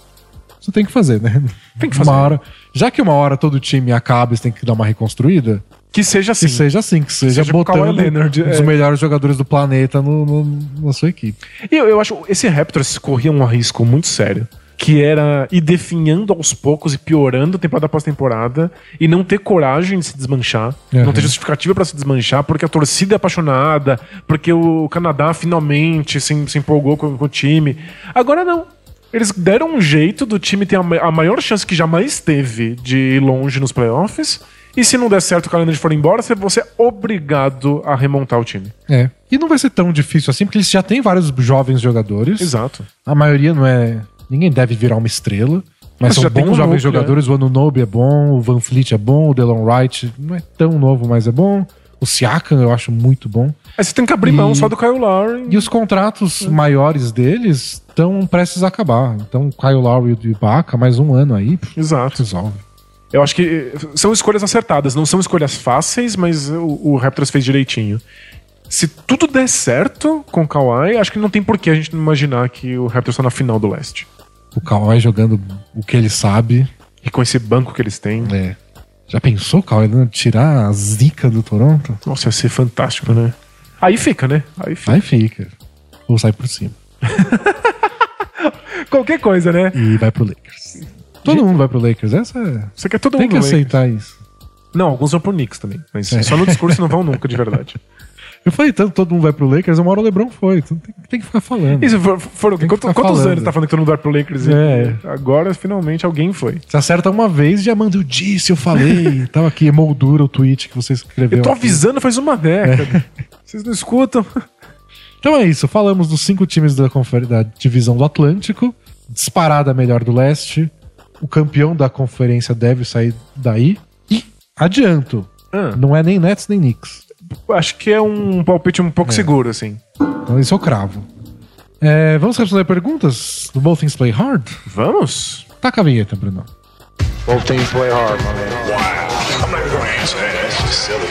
Você tem que fazer, né? Tem que fazer. Uma hora, já que uma hora todo time acaba e você tem que dar uma reconstruída, Que seja assim. que seja assim, que seja, seja botando Leonard, um dos é. melhores jogadores do planeta no, no- na sua equipe. E eu, eu acho esse Raptors corria um risco muito sério. Que era ir definhando aos poucos e piorando temporada após temporada e não ter coragem de se desmanchar, Uhum. não ter justificativa pra se desmanchar, porque a torcida é apaixonada, porque o Canadá finalmente se, se empolgou com, com o time. Agora não. Eles deram um jeito do time ter a, a maior chance que jamais teve de ir longe nos playoffs. E se não der certo o Calendar for embora, você você é obrigado a remontar o time. É. E não vai ser tão difícil assim, porque eles já têm vários jovens jogadores. Exato. A maioria não é. Ninguém deve virar uma estrela. Mas, Mas são bons jovens núcleo, jogadores. O Anunobi é bom, o Van Fleet é bom, o Delon Wright não é tão novo, mas é bom. O Siakam eu acho muito bom. Aí você tem que abrir E- mão só do Kyle Lowry. E os contratos maiores deles estão prestes a acabar. Então, o Kyle Lowry e o Ibaka, mais um ano aí, Exato. resolve. Eu acho que eh, são escolhas acertadas, não são escolhas fáceis, mas o, o Raptors fez direitinho. Se tudo der certo com o Kawhi, acho que não tem por que a gente não imaginar que o Raptors está na final do leste. O Kawhi jogando o que ele sabe. E com esse banco que eles têm. É. Já pensou, Kawhi, né? tirar a zica do Toronto? Nossa, ia ser fantástico, né? Aí fica, né? Aí fica. Aí fica. Ou sai por cima. <laughs> Qualquer coisa, né? E vai pro Lakers. Todo mundo vai pro Lakers. Essa é... Você quer todo Tem mundo que Lakers. aceitar isso. Não, alguns vão pro Knicks também. Mas É. só no discurso não vão nunca, de verdade. <laughs> Eu falei tanto, todo mundo vai pro Lakers, uma hora o LeBron foi. Então tem, tem que ficar falando. Se for, foram Tem que quantos, falando. anos tá falando que todo mundo vai pro Lakers? É. Agora, finalmente, alguém foi. Você acerta uma vez e já manda, eu disse, eu falei. <laughs> Tava aqui, emoldura o tweet que você escreveu. Eu tô aqui. avisando faz uma década. <laughs> Vocês não escutam? Então é isso, falamos dos cinco times da, da divisão do Atlântico, disparada melhor do leste. O campeão da conferência deve sair daí. E adianto, Ah. não é nem Nets nem Knicks. Acho que é um palpite um pouco seguro, assim. Então isso eu cravo. É, vamos responder perguntas do Both Things Play Hard? Vamos? Taca a vinheta, Bruno. Both teams play hard, my man. I'm not gonna answer that. That's just silly.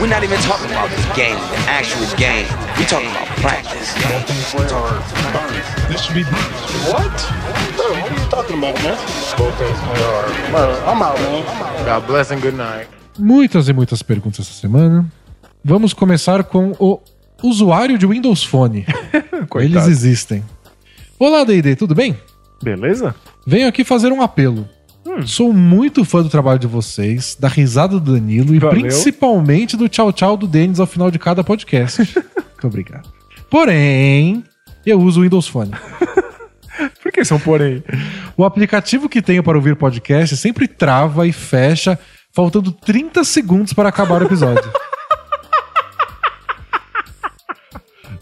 We're not even talking about the game, the actual game. We're talking about practice. Both teams play hard. This should be What? Bro, what are you talking about, man? Both teams play hard. Bro, I'm out, man. God bless and good night. Muitas e muitas perguntas essa semana. Vamos começar com o usuário de Windows Phone. <laughs> Eles existem. Olá, D&D, tudo bem? Beleza? Venho aqui fazer um apelo. Hum. Sou muito fã do trabalho de vocês, da risada do Danilo e Valeu. principalmente do tchau tchau do Denis ao final de cada podcast. <laughs> muito obrigado. Porém, eu uso o Windows Phone. <laughs> Por que são porém? O aplicativo que tenho para ouvir podcast sempre trava e fecha, faltando 30 segundos para acabar o episódio.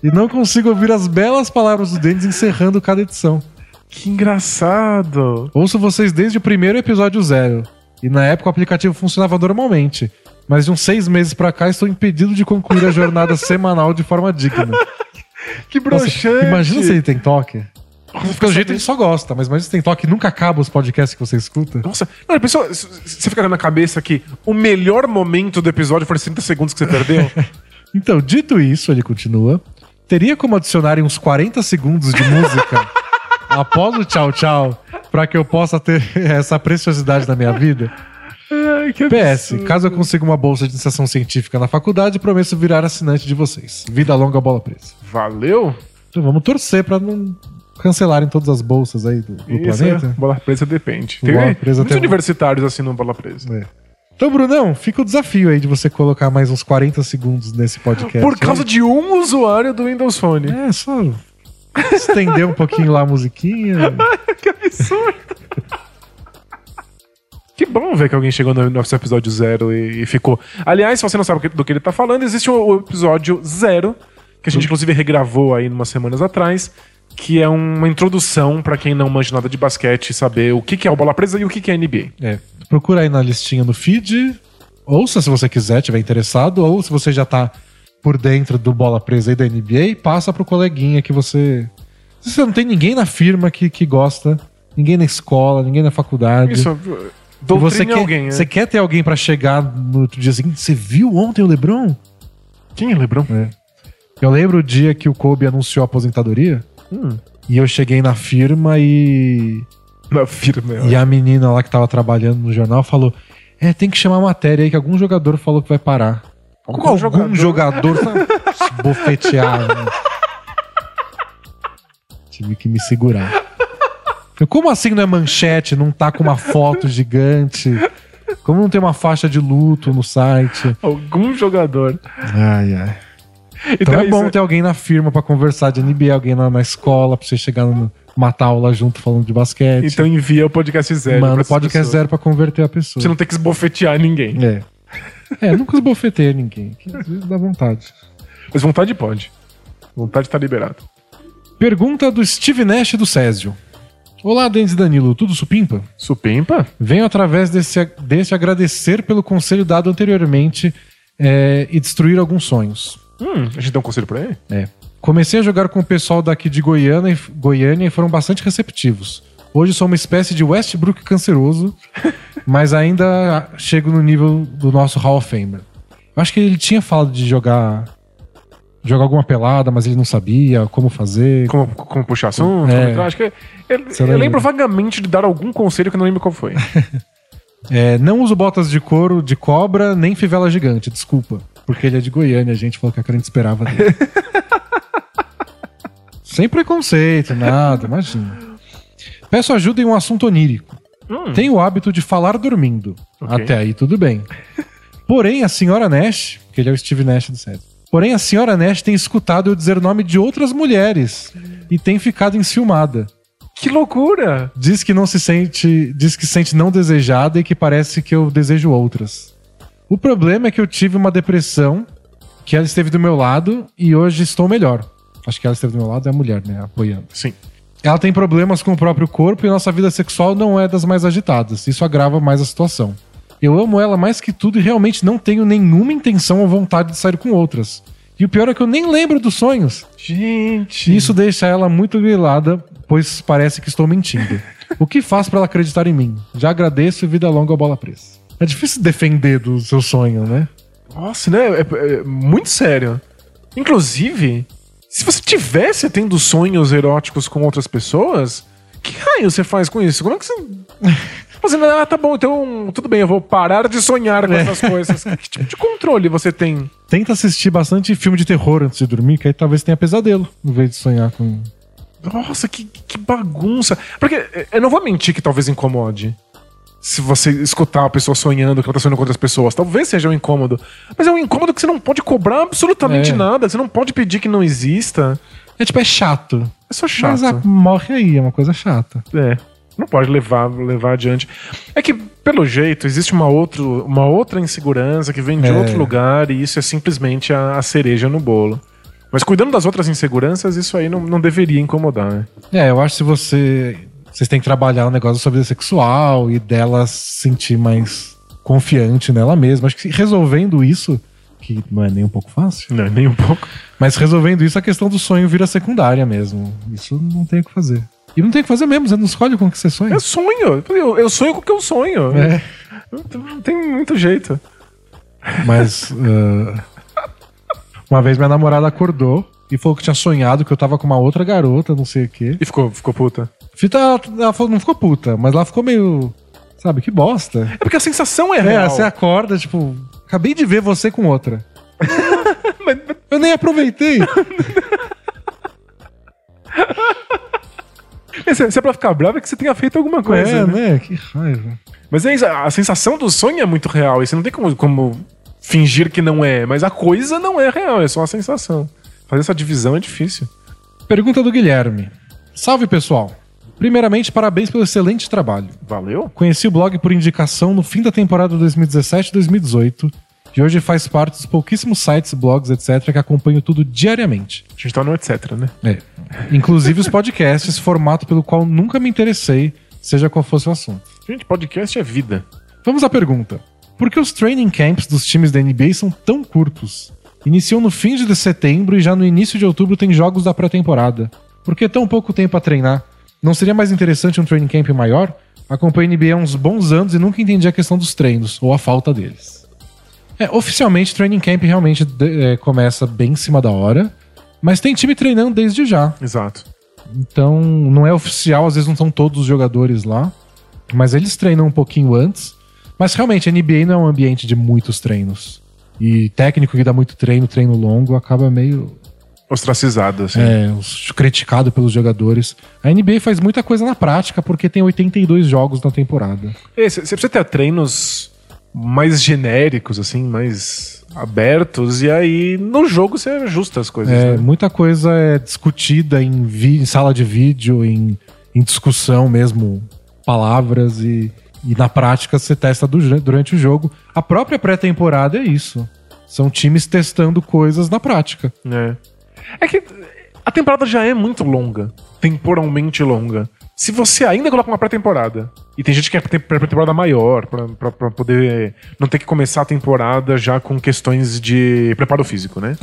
E não consigo ouvir as belas palavras do Denis encerrando cada edição. Que engraçado. Ouço vocês desde o primeiro episódio zero. E na época o aplicativo funcionava normalmente. Mas de uns seis meses pra cá estou impedido de concluir a jornada <laughs> semanal de forma digna. Que Nossa, broxante. imagina se ele tem toque. Porque fica o jeito sabendo. ele só gosta, mas imagina se tem toque e nunca acaba os podcasts que você escuta. Nossa, não, a pessoa, você fica na cabeça que o melhor momento do episódio foi os 30 segundos que você perdeu? <laughs> Então, dito isso, ele continua. Teria como adicionarem uns 40 segundos de música <laughs> após o tchau tchau pra que eu possa ter <laughs> essa preciosidade na minha vida? Ai, PS, caso eu consiga uma bolsa de iniciação científica na faculdade, prometo virar assinante de vocês. Vida longa, bola presa. Valeu? Então vamos torcer pra não cancelarem todas as bolsas aí do, do Isso, planeta. é. Bola presa depende. Bola Tem presa muitos tem universitários assinam bola presa. É. Então, Brunão, fica o desafio aí de você colocar mais uns 40 segundos nesse podcast. Por causa de um usuário do Windows Phone. É, só estender um pouquinho lá a musiquinha. <laughs> que absurdo. que bom ver que alguém chegou no nosso episódio zero e, e ficou. Aliás, se você não sabe do que ele tá falando, existe o, o episódio zero, que a gente inclusive regravou aí umas semanas atrás, que é uma introdução pra quem não manja nada de basquete saber o que, que é o bola presa e o que, que é NBA. É, procura aí na listinha no feed. Ouça se você quiser, tiver interessado, ou se você já tá por dentro do bola presa aí da NBA, passa pro coleguinha que você. Se você não tem ninguém na firma que, que gosta, ninguém na escola, ninguém na faculdade. Isso, E doutrine você quer, alguém, né? você quer ter alguém pra chegar no outro dia seguinte? Você viu ontem o LeBron? Quem é Lebron? Eu lembro o dia que o Kobe anunciou a aposentadoria. Hum. E eu cheguei na firma e. Na firma. E a menina lá que tava trabalhando no jornal falou: É, tem que chamar a matéria aí que algum jogador falou que vai parar. Algum Como jogador? algum jogador? Se <laughs> bofetear. né? Tive que me segurar. Como assim não é manchete? Não tá com uma foto gigante? Como não tem uma faixa de luto no site? Algum jogador. Ai, ai. Então, é bom isso- ter alguém na firma pra conversar de NBA, alguém na, na escola, pra você chegar no, matar aula junto falando de basquete. Então envia o podcast zero. Manda o podcast pessoas. zero pra converter a pessoa. Você não tem que esbofetear ninguém. É. É, nunca esbofetei ninguém. que Às vezes dá vontade. Mas vontade pode. Vontade tá liberado. Pergunta do Steve Nash do Césio. Olá, Denis e Danilo, tudo supimpa? Supimpa? Venho através desse, desse agradecer pelo conselho dado anteriormente é, e destruir alguns sonhos. Hum, a gente dá um conselho pra ele? É. Comecei a jogar com o pessoal daqui de Goiânia e, Goiânia e foram bastante receptivos. Hoje sou uma espécie de Westbrook canceroso, <laughs> mas ainda chego no nível do nosso Hall of Famer. Eu acho que ele tinha falado de jogar jogar alguma pelada, mas ele não sabia como fazer. Como, como puxar assunto? É. como entrar? Acho que. Eu, eu lembra? lembro vagamente de dar algum conselho que eu não lembro qual foi. <laughs> É, não uso botas de couro de cobra nem fivela gigante, desculpa. Porque ele é de Goiânia, a gente falou que a gente esperava dele. <laughs> Sem preconceito, nada, imagina. Peço ajuda em um assunto onírico. Tenho o hábito de falar dormindo. Ok. Até aí tudo bem. Porém, a senhora Nash, que ele é o Steve Nash do set. Porém, a senhora Nash tem escutado eu dizer o nome de outras mulheres e tem ficado enciumada. que loucura! Diz que não se sente. Diz que se sente não desejada e que parece que eu desejo outras. O problema é que eu tive uma depressão, que ela esteve do meu lado e hoje estou melhor. Acho que ela esteve do meu lado é a mulher, né? Apoiando. Sim. Ela tem problemas com o próprio corpo e nossa vida sexual não é das mais agitadas. Isso agrava mais a situação. Eu amo ela mais que tudo e realmente não tenho nenhuma intenção ou vontade de sair com outras. E o pior é que eu nem lembro dos sonhos. Gente. Isso deixa ela muito grilada, pois parece que estou mentindo. O que faço pra ela acreditar em mim? Já agradeço e vida longa ao bola presa. É difícil defender do seu sonho, né? Nossa, né? É, é muito sério. Inclusive, se você tivesse tendo sonhos eróticos com outras pessoas, que raio você faz com isso? Como é que você. Fazendo, <laughs> ah, tá bom, então tudo bem, eu vou parar de sonhar com essas coisas. Que tipo de controle você tem? Tenta assistir bastante filme de terror antes de dormir, que aí talvez tenha pesadelo, em vez de sonhar com. Nossa, que, que bagunça. Porque eh, eu não vou mentir que talvez incomode. Se você escutar a pessoa sonhando que ela tá sonhando com outras pessoas, talvez seja um incômodo. Mas é um incômodo que você não pode cobrar absolutamente É. nada. Você não pode pedir que não exista. É tipo, é chato. É só chato. Mas ah, morre aí, é uma coisa chata. É. Não pode levar, levar adiante. É que, pelo jeito, existe uma, outro, uma outra insegurança que vem de É. outro lugar e isso é simplesmente a, a cereja no bolo. Mas cuidando das outras inseguranças, isso aí não, não deveria incomodar, né? É, eu acho que se você. Vocês têm que trabalhar o negócio vida sexual e dela se sentir mais confiante nela mesma. Acho que resolvendo isso, que não é nem um pouco fácil, Não, nem um pouco. mas resolvendo isso, a questão do sonho vira secundária mesmo. Isso não tem o que fazer. E não tem o que fazer mesmo, você não escolhe com o que você sonha. É sonho. Eu, eu sonho com o que eu sonho. É, Não, tem muito jeito. mas. ah, <laughs> uma vez minha namorada acordou e falou que tinha sonhado que eu tava com uma outra garota, não sei o quê. E ficou, ficou puta. Fita, ela falou, não ficou puta, mas ela ficou meio. Sabe, que bosta. É porque a sensação é É, real. você acorda, tipo, acabei de ver você com outra. <laughs> Eu nem aproveitei. Se, se é pra ficar bravo, é que você tenha feito alguma coisa. é, né? né? Que raiva. Mas é isso, a sensação do sonho é muito real. E você não tem como, como fingir que não é. Mas a coisa não é real, é só uma sensação. Fazer essa divisão é difícil. Pergunta do Guilherme. Salve, pessoal. Primeiramente, parabéns pelo excelente trabalho. Valeu? Conheci o blog por indicação no fim da temporada 2017-2018 e hoje faz parte dos pouquíssimos sites, blogs, etc. que acompanho tudo diariamente. A gente tá no etc, né? É. Inclusive os podcasts, formato pelo qual nunca me interessei, seja qual fosse o assunto. Gente, podcast é vida. Vamos à pergunta. Por que os training camps dos times da NBA são tão curtos? Iniciam no fim de setembro e já no início de outubro tem jogos da pré-temporada. Por que tão pouco tempo a treinar? Não seria mais interessante um training camp maior? Acompanho a NBA há uns bons anos e nunca entendi a questão dos treinos, ou a falta deles. É, oficialmente, training camp realmente é, começa bem em cima da hora, mas tem time treinando desde já. Exato. Então, não é oficial, às vezes não estão todos os jogadores lá, mas eles treinam um pouquinho antes. Mas realmente, a NBA não é um ambiente de muitos treinos. E técnico que dá muito treino, treino longo, acaba meio Ostracizado, assim. é, criticado pelos jogadores. A NBA faz muita coisa na prática, porque tem 82 jogos na temporada. Você precisa ter treinos mais genéricos, assim, mais abertos, e aí no jogo você ajusta as coisas, É, né? muita coisa é discutida em, em sala de vídeo, em, em discussão mesmo, palavras e, e na prática você testa du- durante o jogo. A própria pré-temporada é isso. São times testando coisas na prática. É. É que a temporada já é muito longa, temporalmente longa. Se você ainda coloca uma pré-temporada, e tem gente que quer ter pré-temporada maior, pra poder não ter que começar a temporada já com questões de preparo físico, né?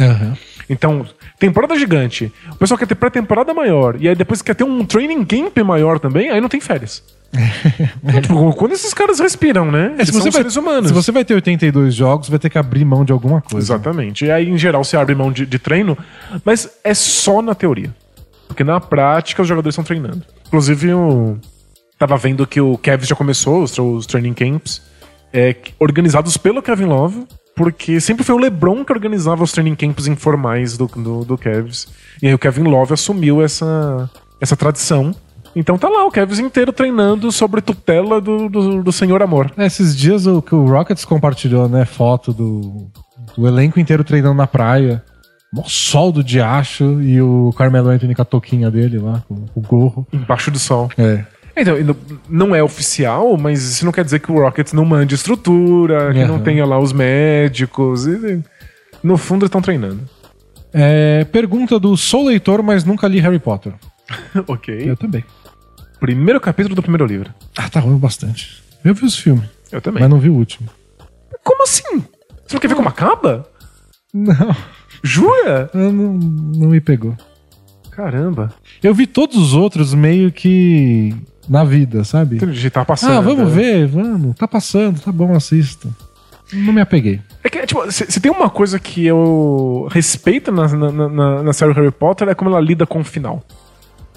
Então, temporada gigante, o pessoal quer ter pré-temporada maior, e aí depois quer ter um training camp maior também, aí não tem férias. <laughs> Tipo, quando esses caras respiram, né? É, se, você são vai, seres humanos. se você vai ter 82 jogos, vai ter que abrir mão de alguma coisa. Exatamente. E aí, em geral, você abre mão de, de treino, mas é só na teoria. Porque na prática os jogadores estão treinando. Inclusive, eu tava vendo que o Cavs já começou os, os training camps é, organizados pelo Kevin Love, porque sempre foi o LeBron que organizava os training camps informais do, do, do Cavs. E aí o Kevin Love assumiu essa, essa tradição. Então tá lá o Cavs inteiro treinando sobre tutela do, do, do Senhor Amor. Esses dias o que o Rockets compartilhou, né? Foto do, do elenco inteiro treinando na praia. Mó sol do diacho e o Carmelo Anthony com a touquinha dele lá, com o gorro. Embaixo do sol. É. Então, não- não é oficial, mas isso não quer dizer que o Rockets não mande estrutura, que não Aham. tenha lá os médicos. e- no fundo, estão treinando. É, pergunta do Sou leitor, mas nunca li Harry Potter. <laughs> ok. Eu também. Primeiro capítulo do primeiro livro. Ah, tá ruim bastante. Eu vi os filmes, Eu também. mas não vi o último. Como assim? Você não quer ver como acaba? Não, Jura? não, não me pegou. Caramba. Eu vi todos os outros meio que na vida, sabe? Entendi, tá passando. Ah, vamos né? ver, vamos. Tá passando, tá bom, assista. Não me apeguei. É que, tipo, se, se tem uma coisa que eu respeito na, na, na, na série Harry Potter é como ela lida com o final.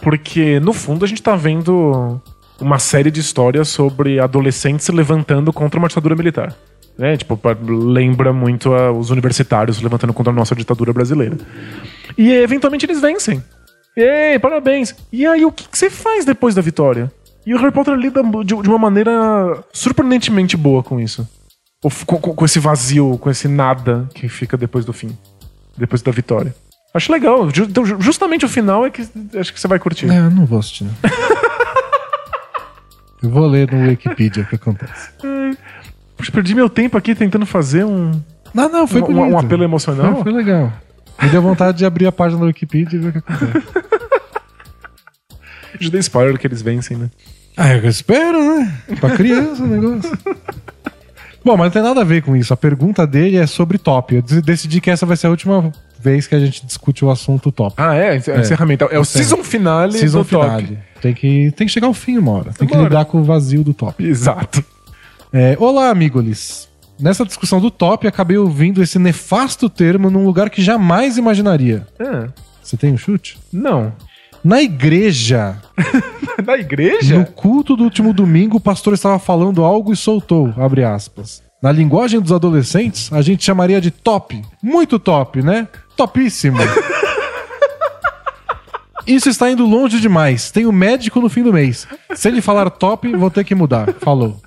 Porque, no fundo, a gente tá vendo uma série de histórias sobre adolescentes se levantando contra uma ditadura militar. Né? Tipo, lembra muito a- os universitários se levantando contra a nossa ditadura brasileira. E eventualmente eles vencem. Ei, parabéns! E aí, o que, que você faz depois da vitória? E o Harry Potter lida de, de uma maneira surpreendentemente boa com isso. Com, com- com esse vazio, com esse nada que fica depois do fim. Depois da vitória. Acho legal. Então, ju- justamente o final é que acho que você vai curtir. É, eu não vou assistir, não. <laughs> eu vou ler no Wikipedia o que acontece. Puxa, perdi meu tempo aqui tentando fazer um, Não, não, foi um, bonito. um apelo emocional. Foi, foi legal. Me deu vontade de abrir a página do Wikipedia e ver o que acontece. <laughs> Já dei spoiler que eles vencem, né? Ah, eu espero, né? Pra criança o negócio. Bom, mas não tem nada a ver com isso. A pergunta dele é sobre top. Eu dec- decidi que essa vai ser a última vez que a gente discute o assunto top. Ah, é? É, encerramento. É o season finale Season do top. finale. Tem que, tem que chegar ao fim uma hora. Tem que hora. lidar com o vazio do top. Exato. É, olá, amigos. Nessa discussão do top, acabei ouvindo esse nefasto termo num lugar que jamais imaginaria. É. Você tem um chute? Não. Na igreja, <laughs> Da igreja? no culto do último domingo, o pastor estava falando algo e soltou, abre aspas. Na linguagem dos adolescentes, a gente chamaria de top. Muito top, né? Topíssimo. <laughs> Isso está indo longe demais. Tenho médico no fim do mês. Se ele falar top, vou ter que mudar. Falou.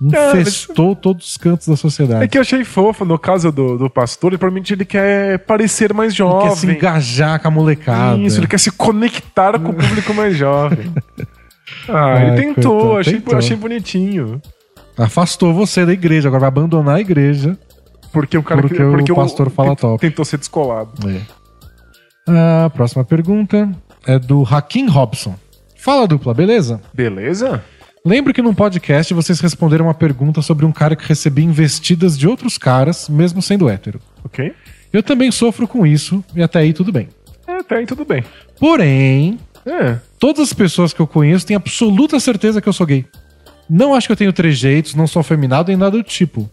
Infestou todos os cantos da sociedade. É que eu achei fofo, no caso do, do pastor, ele provavelmente ele quer parecer mais Ele jovem. quer se engajar com a molecada. Isso, ele quer se conectar com o público mais jovem. <laughs> Ah, Ai, ele tentou, coitado, achei, tentou. achei bonitinho. Afastou você da igreja, agora vai abandonar a igreja. Porque o cara Porque o pastor fala top. tentou ser descolado. A próxima pergunta é do Hakim Robson. Fala dupla, beleza? Beleza? Lembro que num podcast vocês responderam uma pergunta sobre um cara que recebia investidas de outros caras, mesmo sendo hétero. Ok. Eu também sofro com isso, e até aí tudo bem. É, até aí tudo bem. Porém, É. todas as pessoas que eu conheço têm absoluta certeza que eu sou gay. Não acho que eu tenho trejeitos, não sou afeminado nem nada do tipo.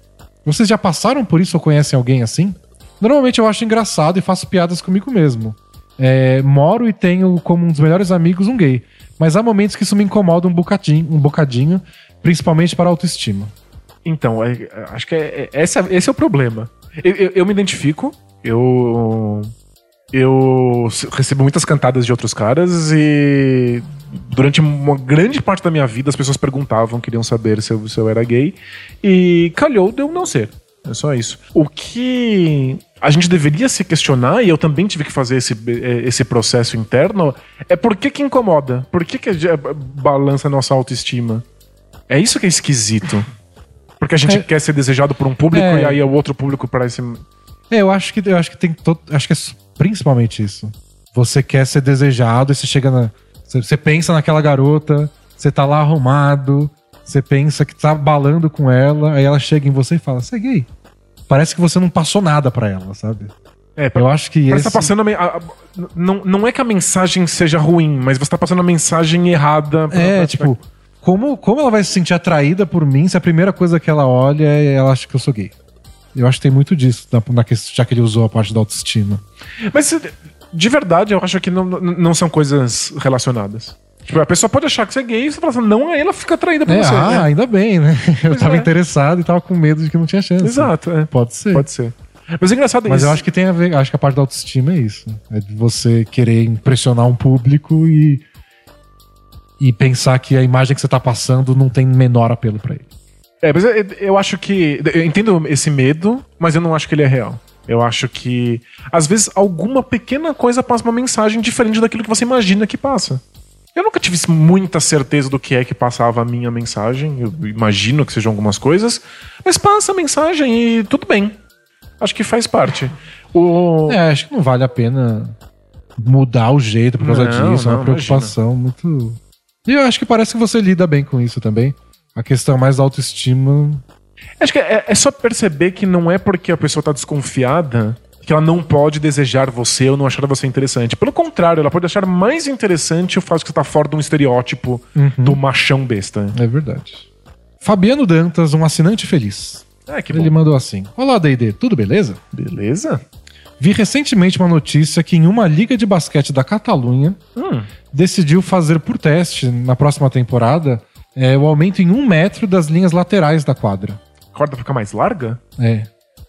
Vocês já passaram por isso ou conhecem alguém assim? Normalmente eu acho engraçado e faço piadas comigo mesmo. É, moro e tenho como um dos melhores amigos um gay. Mas há momentos que isso me incomoda um bocadinho, um bocadinho principalmente para a autoestima. Então, é- acho que é, é- esse, é, esse é o problema. Eu, eu- eu me identifico, eu. Eu recebo muitas cantadas de outros caras e durante uma grande parte da minha vida as pessoas perguntavam, queriam saber se eu, se eu era gay e calhou de eu não ser. É só isso. O que a gente deveria se questionar, e eu também tive que fazer esse, eh, esse processo interno, é por que que incomoda? Por que que balança a nossa autoestima? É isso que é esquisito. Porque a gente É. quer ser desejado por um público É. e aí o outro público parece. É, eu acho que eu acho que tem todo, acho que é principalmente isso. Você quer ser desejado e você chega na você, pensa naquela garota, você tá lá arrumado, você pensa que tá balando com ela, aí ela chega em você e fala: "Você é gay?" Parece que você não passou nada pra ela, sabe? É, Eu acho que Parece esse que tá passando a, a- a- não, não é que a mensagem seja ruim, mas você tá passando a mensagem errada. pra- É, pra- tipo, como, como ela vai se sentir atraída por mim se a primeira coisa que ela olha é ela acha que eu sou gay? Eu acho que tem muito disso, na, na já que ele usou a parte da autoestima. Mas de verdade, eu acho que não, não são coisas relacionadas. Tipo, a pessoa pode achar que você é gay e você fala assim, não, aí ela fica atraída por É, você. ah, né? ainda bem, né? <laughs> Eu tava é. interessado e tava com medo de que não tinha chance. Exato, é. Pode ser. Pode ser. Mas é engraçado Mas isso. eu acho que tem a ver, acho que a parte da autoestima é isso. É de você querer impressionar um público e e pensar que a imagem que você tá passando não tem menor apelo pra ele. É, mas eu, eu acho que. Eu entendo esse medo, mas eu não acho que ele é real. Eu acho que, às vezes, alguma pequena coisa passa uma mensagem diferente daquilo que você imagina que passa. Eu nunca tive muita certeza do que é que passava a minha mensagem. Eu imagino que sejam algumas coisas, mas passa a mensagem e tudo bem. Acho que faz parte. O... É, acho que não vale a pena mudar o jeito por causa Não, disso. é não, uma preocupação muito. E eu acho que parece que você lida bem com isso também. A questão mais da autoestima. Acho que é, é só perceber que não é porque a pessoa tá desconfiada que ela não pode desejar você ou não achar você interessante. Pelo contrário, ela pode achar mais interessante o fato que você tá fora de um estereótipo do machão besta. É verdade. Fabiano Dantas, um assinante feliz. É, que Ele bom. mandou assim: Olá, DD, tudo beleza? Beleza? Vi recentemente uma notícia que em uma liga de basquete da Catalunha Hum. decidiu fazer por teste na próxima temporada é, o aumento em um metro das linhas laterais da quadra. A corda fica mais larga? É.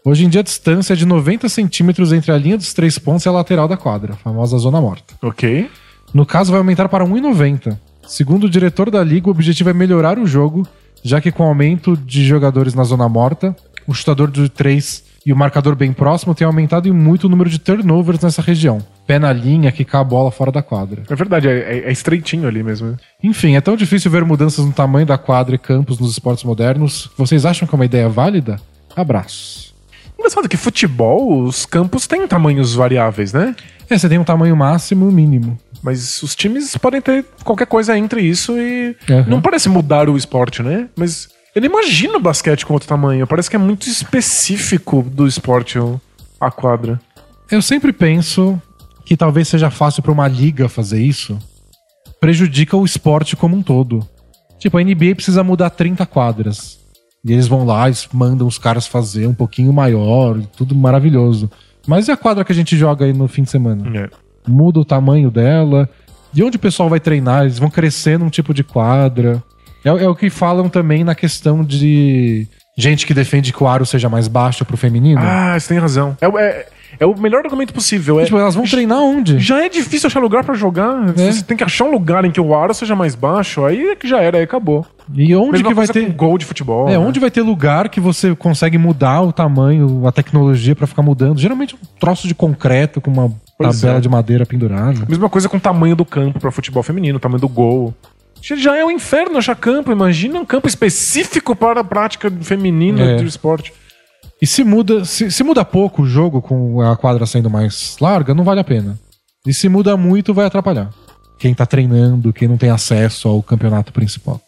Hoje em dia a distância é de 90 centímetros entre a linha dos três pontos e a lateral da quadra, a famosa zona morta. Ok. No caso, vai aumentar para 1,90. Segundo o diretor da liga, o objetivo é melhorar o jogo, já que com o aumento de jogadores na zona morta, o chutador de três e o marcador bem próximo tem aumentado em muito o número de turnovers nessa região. Pé na linha, quicar a bola fora da quadra. É verdade, é, é- é estreitinho ali mesmo. Enfim, é tão difícil ver mudanças no tamanho da quadra e campos nos esportes modernos. Vocês acham que é uma ideia válida? Abraços. Engraçado que futebol, os campos têm tamanhos variáveis, né? É, você tem um tamanho máximo e um mínimo. Mas os times podem ter qualquer coisa entre isso e. Uhum. Não parece mudar o esporte, né? Mas eu não imagino o basquete com outro tamanho. Parece que é muito específico do esporte a quadra. Eu sempre penso que talvez seja fácil pra uma liga fazer isso. Prejudica o esporte como um todo. Tipo, a NBA precisa mudar 30 quadras. E eles vão lá e mandam os caras fazer um pouquinho maior, tudo maravilhoso. Mas e a quadra que a gente joga aí no fim de semana? É. Muda o tamanho dela. De onde o pessoal vai treinar? Eles vão crescer num tipo de quadra. É, é o que falam também na questão de gente que defende que o aro seja mais baixo pro feminino. Ah, você tem razão. É, é- É o melhor argumento possível. É, Tipo, elas vão treinar onde? Já é difícil achar lugar pra jogar. É. Você tem que achar um lugar em que o aro seja mais baixo. Aí é que já era, aí acabou. E onde Mesma que vai ter. gol de futebol. É, né? onde vai ter lugar que você consegue mudar o tamanho, a tecnologia pra ficar mudando? Geralmente um troço de concreto com uma Pois tabela é. de madeira pendurada. Mesma coisa com o tamanho do campo pra futebol feminino, o tamanho do gol. Já- Já é um inferno achar campo. Imagina um campo específico para a prática feminina É. do esporte. E se muda, se, se muda pouco o jogo com a quadra sendo mais larga, não vale a pena. E se muda muito, vai atrapalhar. Quem tá treinando, quem não tem acesso ao campeonato principal.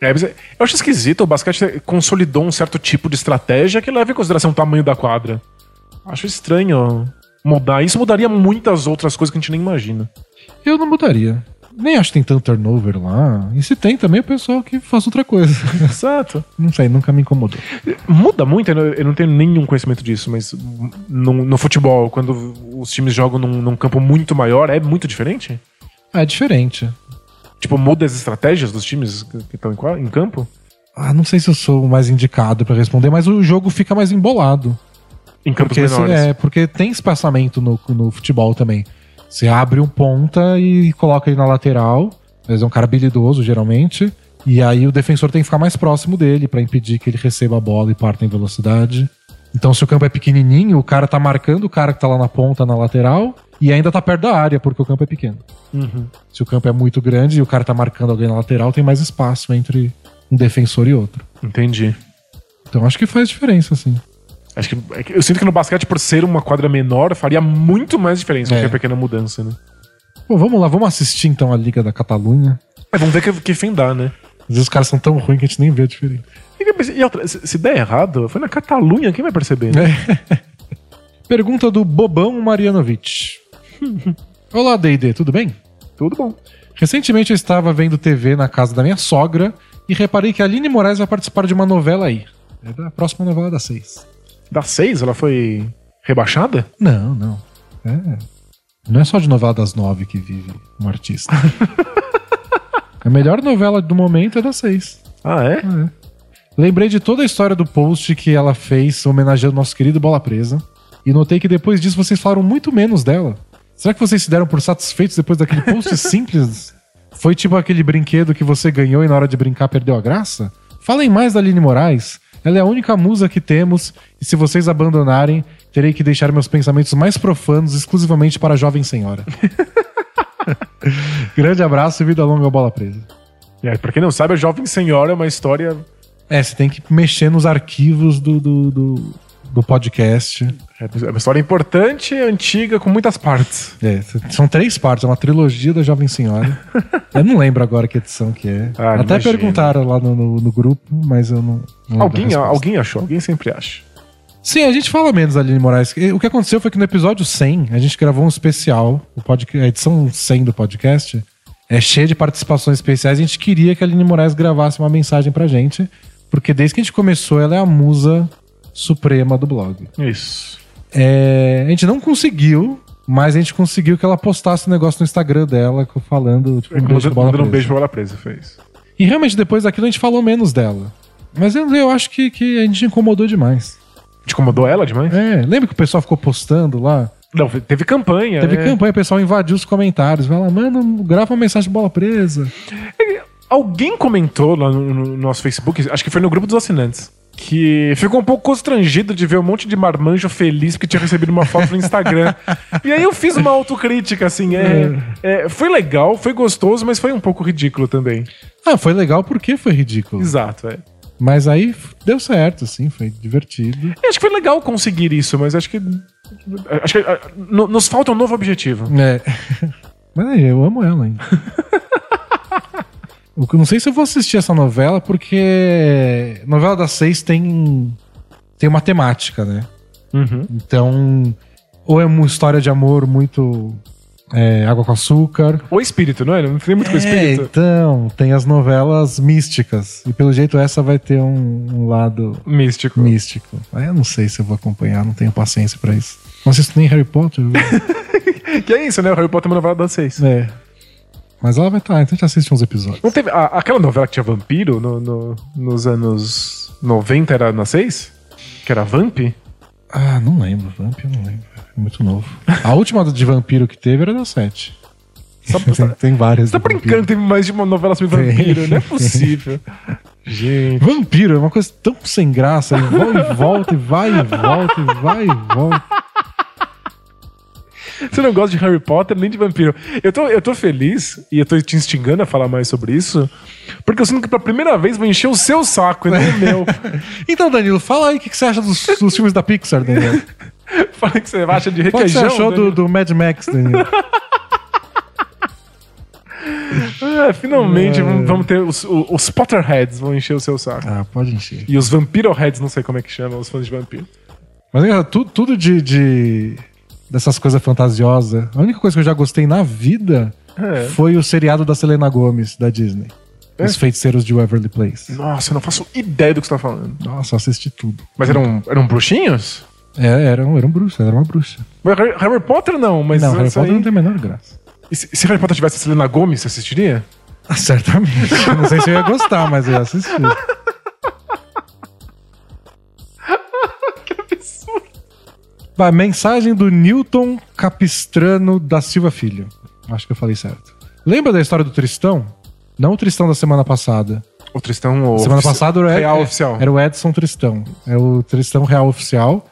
É, é- eu acho esquisito, o basquete consolidou um certo tipo de estratégia que leva em consideração o tamanho da quadra. Acho estranho mudar. Isso mudaria muitas outras coisas que a gente nem imagina. Eu não mudaria. Nem acho que tem tanto turnover lá. E se tem também, o pessoal que faz outra coisa. <laughs> Exato. não sei, nunca me incomodou. Muda muito, eu não- tenho nenhum conhecimento disso, mas no, no futebol, quando os times jogam num, num campo muito maior, é muito diferente? É diferente. Tipo, muda as estratégias dos times que estão em, em campo? Ah, não sei se eu sou o mais indicado pra responder, mas o jogo fica mais embolado. Em campos Porque, menores. é, porque tem espaçamento no, no futebol também. Você abre um ponta e coloca ele na lateral. Mas é um cara habilidoso, geralmente. E aí o defensor tem que ficar mais próximo dele pra impedir que ele receba a bola e parta em velocidade. Então, se o campo é pequenininho, o cara tá marcando o cara que tá lá na ponta, na lateral, e ainda tá perto da área, porque o campo é pequeno. Uhum. Se o campo é muito grande e o cara tá marcando alguém na lateral, tem mais espaço entre um defensor e outro. Entendi. Então, acho que faz diferença, assim. Acho que, é que eu sinto que no basquete, por ser uma quadra menor, faria muito mais diferença É. do que a pequena mudança, né? Bom, vamos lá, vamos assistir então a Liga da Catalunha. Mas vamos ver que, que fim dá, né? Às vezes os caras são tão ruins que a gente nem vê a diferença. E, outra, se, der errado, foi na Catalunha, quem vai perceber? Né? <laughs> Pergunta do Bobão Marianovic. <laughs> Olá, D&D, tudo bem? Tudo bom. Recentemente eu estava vendo TV na casa da minha sogra e reparei que a Aline Moraes vai participar de uma novela aí. É da próxima novela das seis. Da seis, ela foi rebaixada? Não, não. É. Não é só de novela das nove que vive um artista. <laughs> a melhor novela do momento é das seis. Ah, é? Lembrei de toda a história do post que ela fez homenageando nosso querido Bola Presa. E notei que depois disso vocês falaram muito menos dela. Será que vocês se deram por satisfeitos depois daquele post <laughs> simples? Foi tipo aquele brinquedo que você ganhou e na hora de brincar perdeu a graça? Falem mais da Aline Moraes. Ela é a única musa que temos e se vocês abandonarem, terei que deixar meus pensamentos mais profanos exclusivamente para a jovem senhora. <laughs> Grande abraço e vida longa Bola Presa. é? Pra quem não sabe, a Jovem Senhora é uma história. É, você tem que mexer nos arquivos do, do, do, do podcast. É uma história importante, antiga, com muitas partes. É, são três partes, é uma trilogia da Jovem Senhora. eu não lembro agora que edição que é. Ah, Até imagina. perguntaram lá no, no, no grupo, mas eu não. não Alguém, alguém achou, alguém sempre acha. Sim, a gente fala menos da Aline Moraes. O que aconteceu foi que no episódio 100, a gente gravou um especial, o podcast, a edição 100 do podcast, é cheia de participações especiais. A gente queria que a Aline Moraes gravasse uma mensagem pra gente, porque desde que a gente começou, ela é a musa suprema do blog. Isso. É, a gente não conseguiu, mas a gente conseguiu que ela postasse um negócio no Instagram dela falando tipo, um beijo Mandando bola mandando um beijo pra bola presa, fez. E realmente depois daquilo a gente falou menos dela. Mas eu, eu acho que, que a gente incomodou demais. Te incomodou ela demais? É, lembra que o pessoal ficou postando lá? Não, teve campanha. Teve é. campanha, o pessoal invadiu os comentários. Fala, mano, grava uma mensagem de bola presa. Alguém comentou lá no, no nosso Facebook, acho que foi no grupo dos assinantes, que ficou um pouco constrangido de ver um monte de marmanjo feliz porque tinha recebido uma foto no Instagram. <laughs> e aí eu fiz uma autocrítica, assim, é, é, foi legal, foi gostoso, mas foi um pouco ridículo também. Ah, foi legal porque foi ridículo. Exato, é. Mas aí deu certo, assim, foi divertido. Acho que foi legal conseguir isso, mas acho que. Acho que no- nos falta um novo objetivo. É. <laughs> Mas aí, eu amo ela ainda. <laughs> Eu não sei se eu vou assistir essa novela, porque novela das seis tem, tem uma temática, né? Então, ou é uma história de amor muito é, água com açúcar. O espírito, não é? Não tem muito com É, espírito. então, tem as novelas místicas. E pelo jeito essa vai ter um, um lado Místico. místico. Aí eu não sei se eu vou acompanhar, não tenho paciência pra isso. Não assisto nem Harry Potter. <laughs> Que é isso, né? O Harry Potter é uma novela das seis. é. Mas ela vai estar, então a gente assiste uns episódios. Não teve. a- aquela novela que tinha vampiro no, no- nos anos 90 era na 6? Que era Vamp? Ah, não lembro. Vamp, eu não lembro. É muito novo. A última de vampiro que teve era da 7. Só- <laughs> tem, tem várias. Você tá vampiro. brincando, tem mais de uma novela sobre Tem. vampiro, não é possível. <laughs> Gente. Vampiro é uma coisa tão sem graça. Vai e volta, e vai e volta, e vai e volta. Você não gosta de Harry Potter nem de vampiro. Eu tô, eu tô feliz e eu tô te instigando a falar mais sobre isso, porque eu sinto que pela primeira vez vou encher o seu saco e não o meu. Então, Danilo, fala aí o que, que você acha dos, dos filmes da Pixar, Danilo. <laughs> Fala o que você acha de Qual que você requeijão. achou do, do Mad Max, Danilo? Ah, <laughs> finalmente vamos, vamos ter os, os, Potterheads vão encher o seu saco. Ah, pode encher. E os Vampiroheads, não sei como é que chama, os fãs de vampiro. Mas é, tu- tudo de, de- dessas coisas fantasiosas. A única coisa que eu já gostei na vida É. foi o seriado da Selena Gomez, da Disney. Os Feiticeiros de Waverly Place. Nossa, eu não faço ideia do que você tá falando. Nossa, eu assisti tudo. Mas eram, eram bruxinhos? É, era, um, era um bruxo, era uma bruxa. Mas Harry, Potter não, mas. não, Harry Potter aí- não tem a menor graça. E se, se Harry Potter tivesse a Selena Gomes, você assistiria? Ah, <laughs> certamente. não sei se eu ia gostar, mas eu ia assistir. <laughs> Vai, mensagem do Newton Capistrano da Silva Filho. Acho que eu falei certo. Lembra da história do Tristão? Não o Tristão da semana passada. O Tristão. O semana passada era, Real é- oficial. era o Edson Tristão. É o Tristão Real Oficial,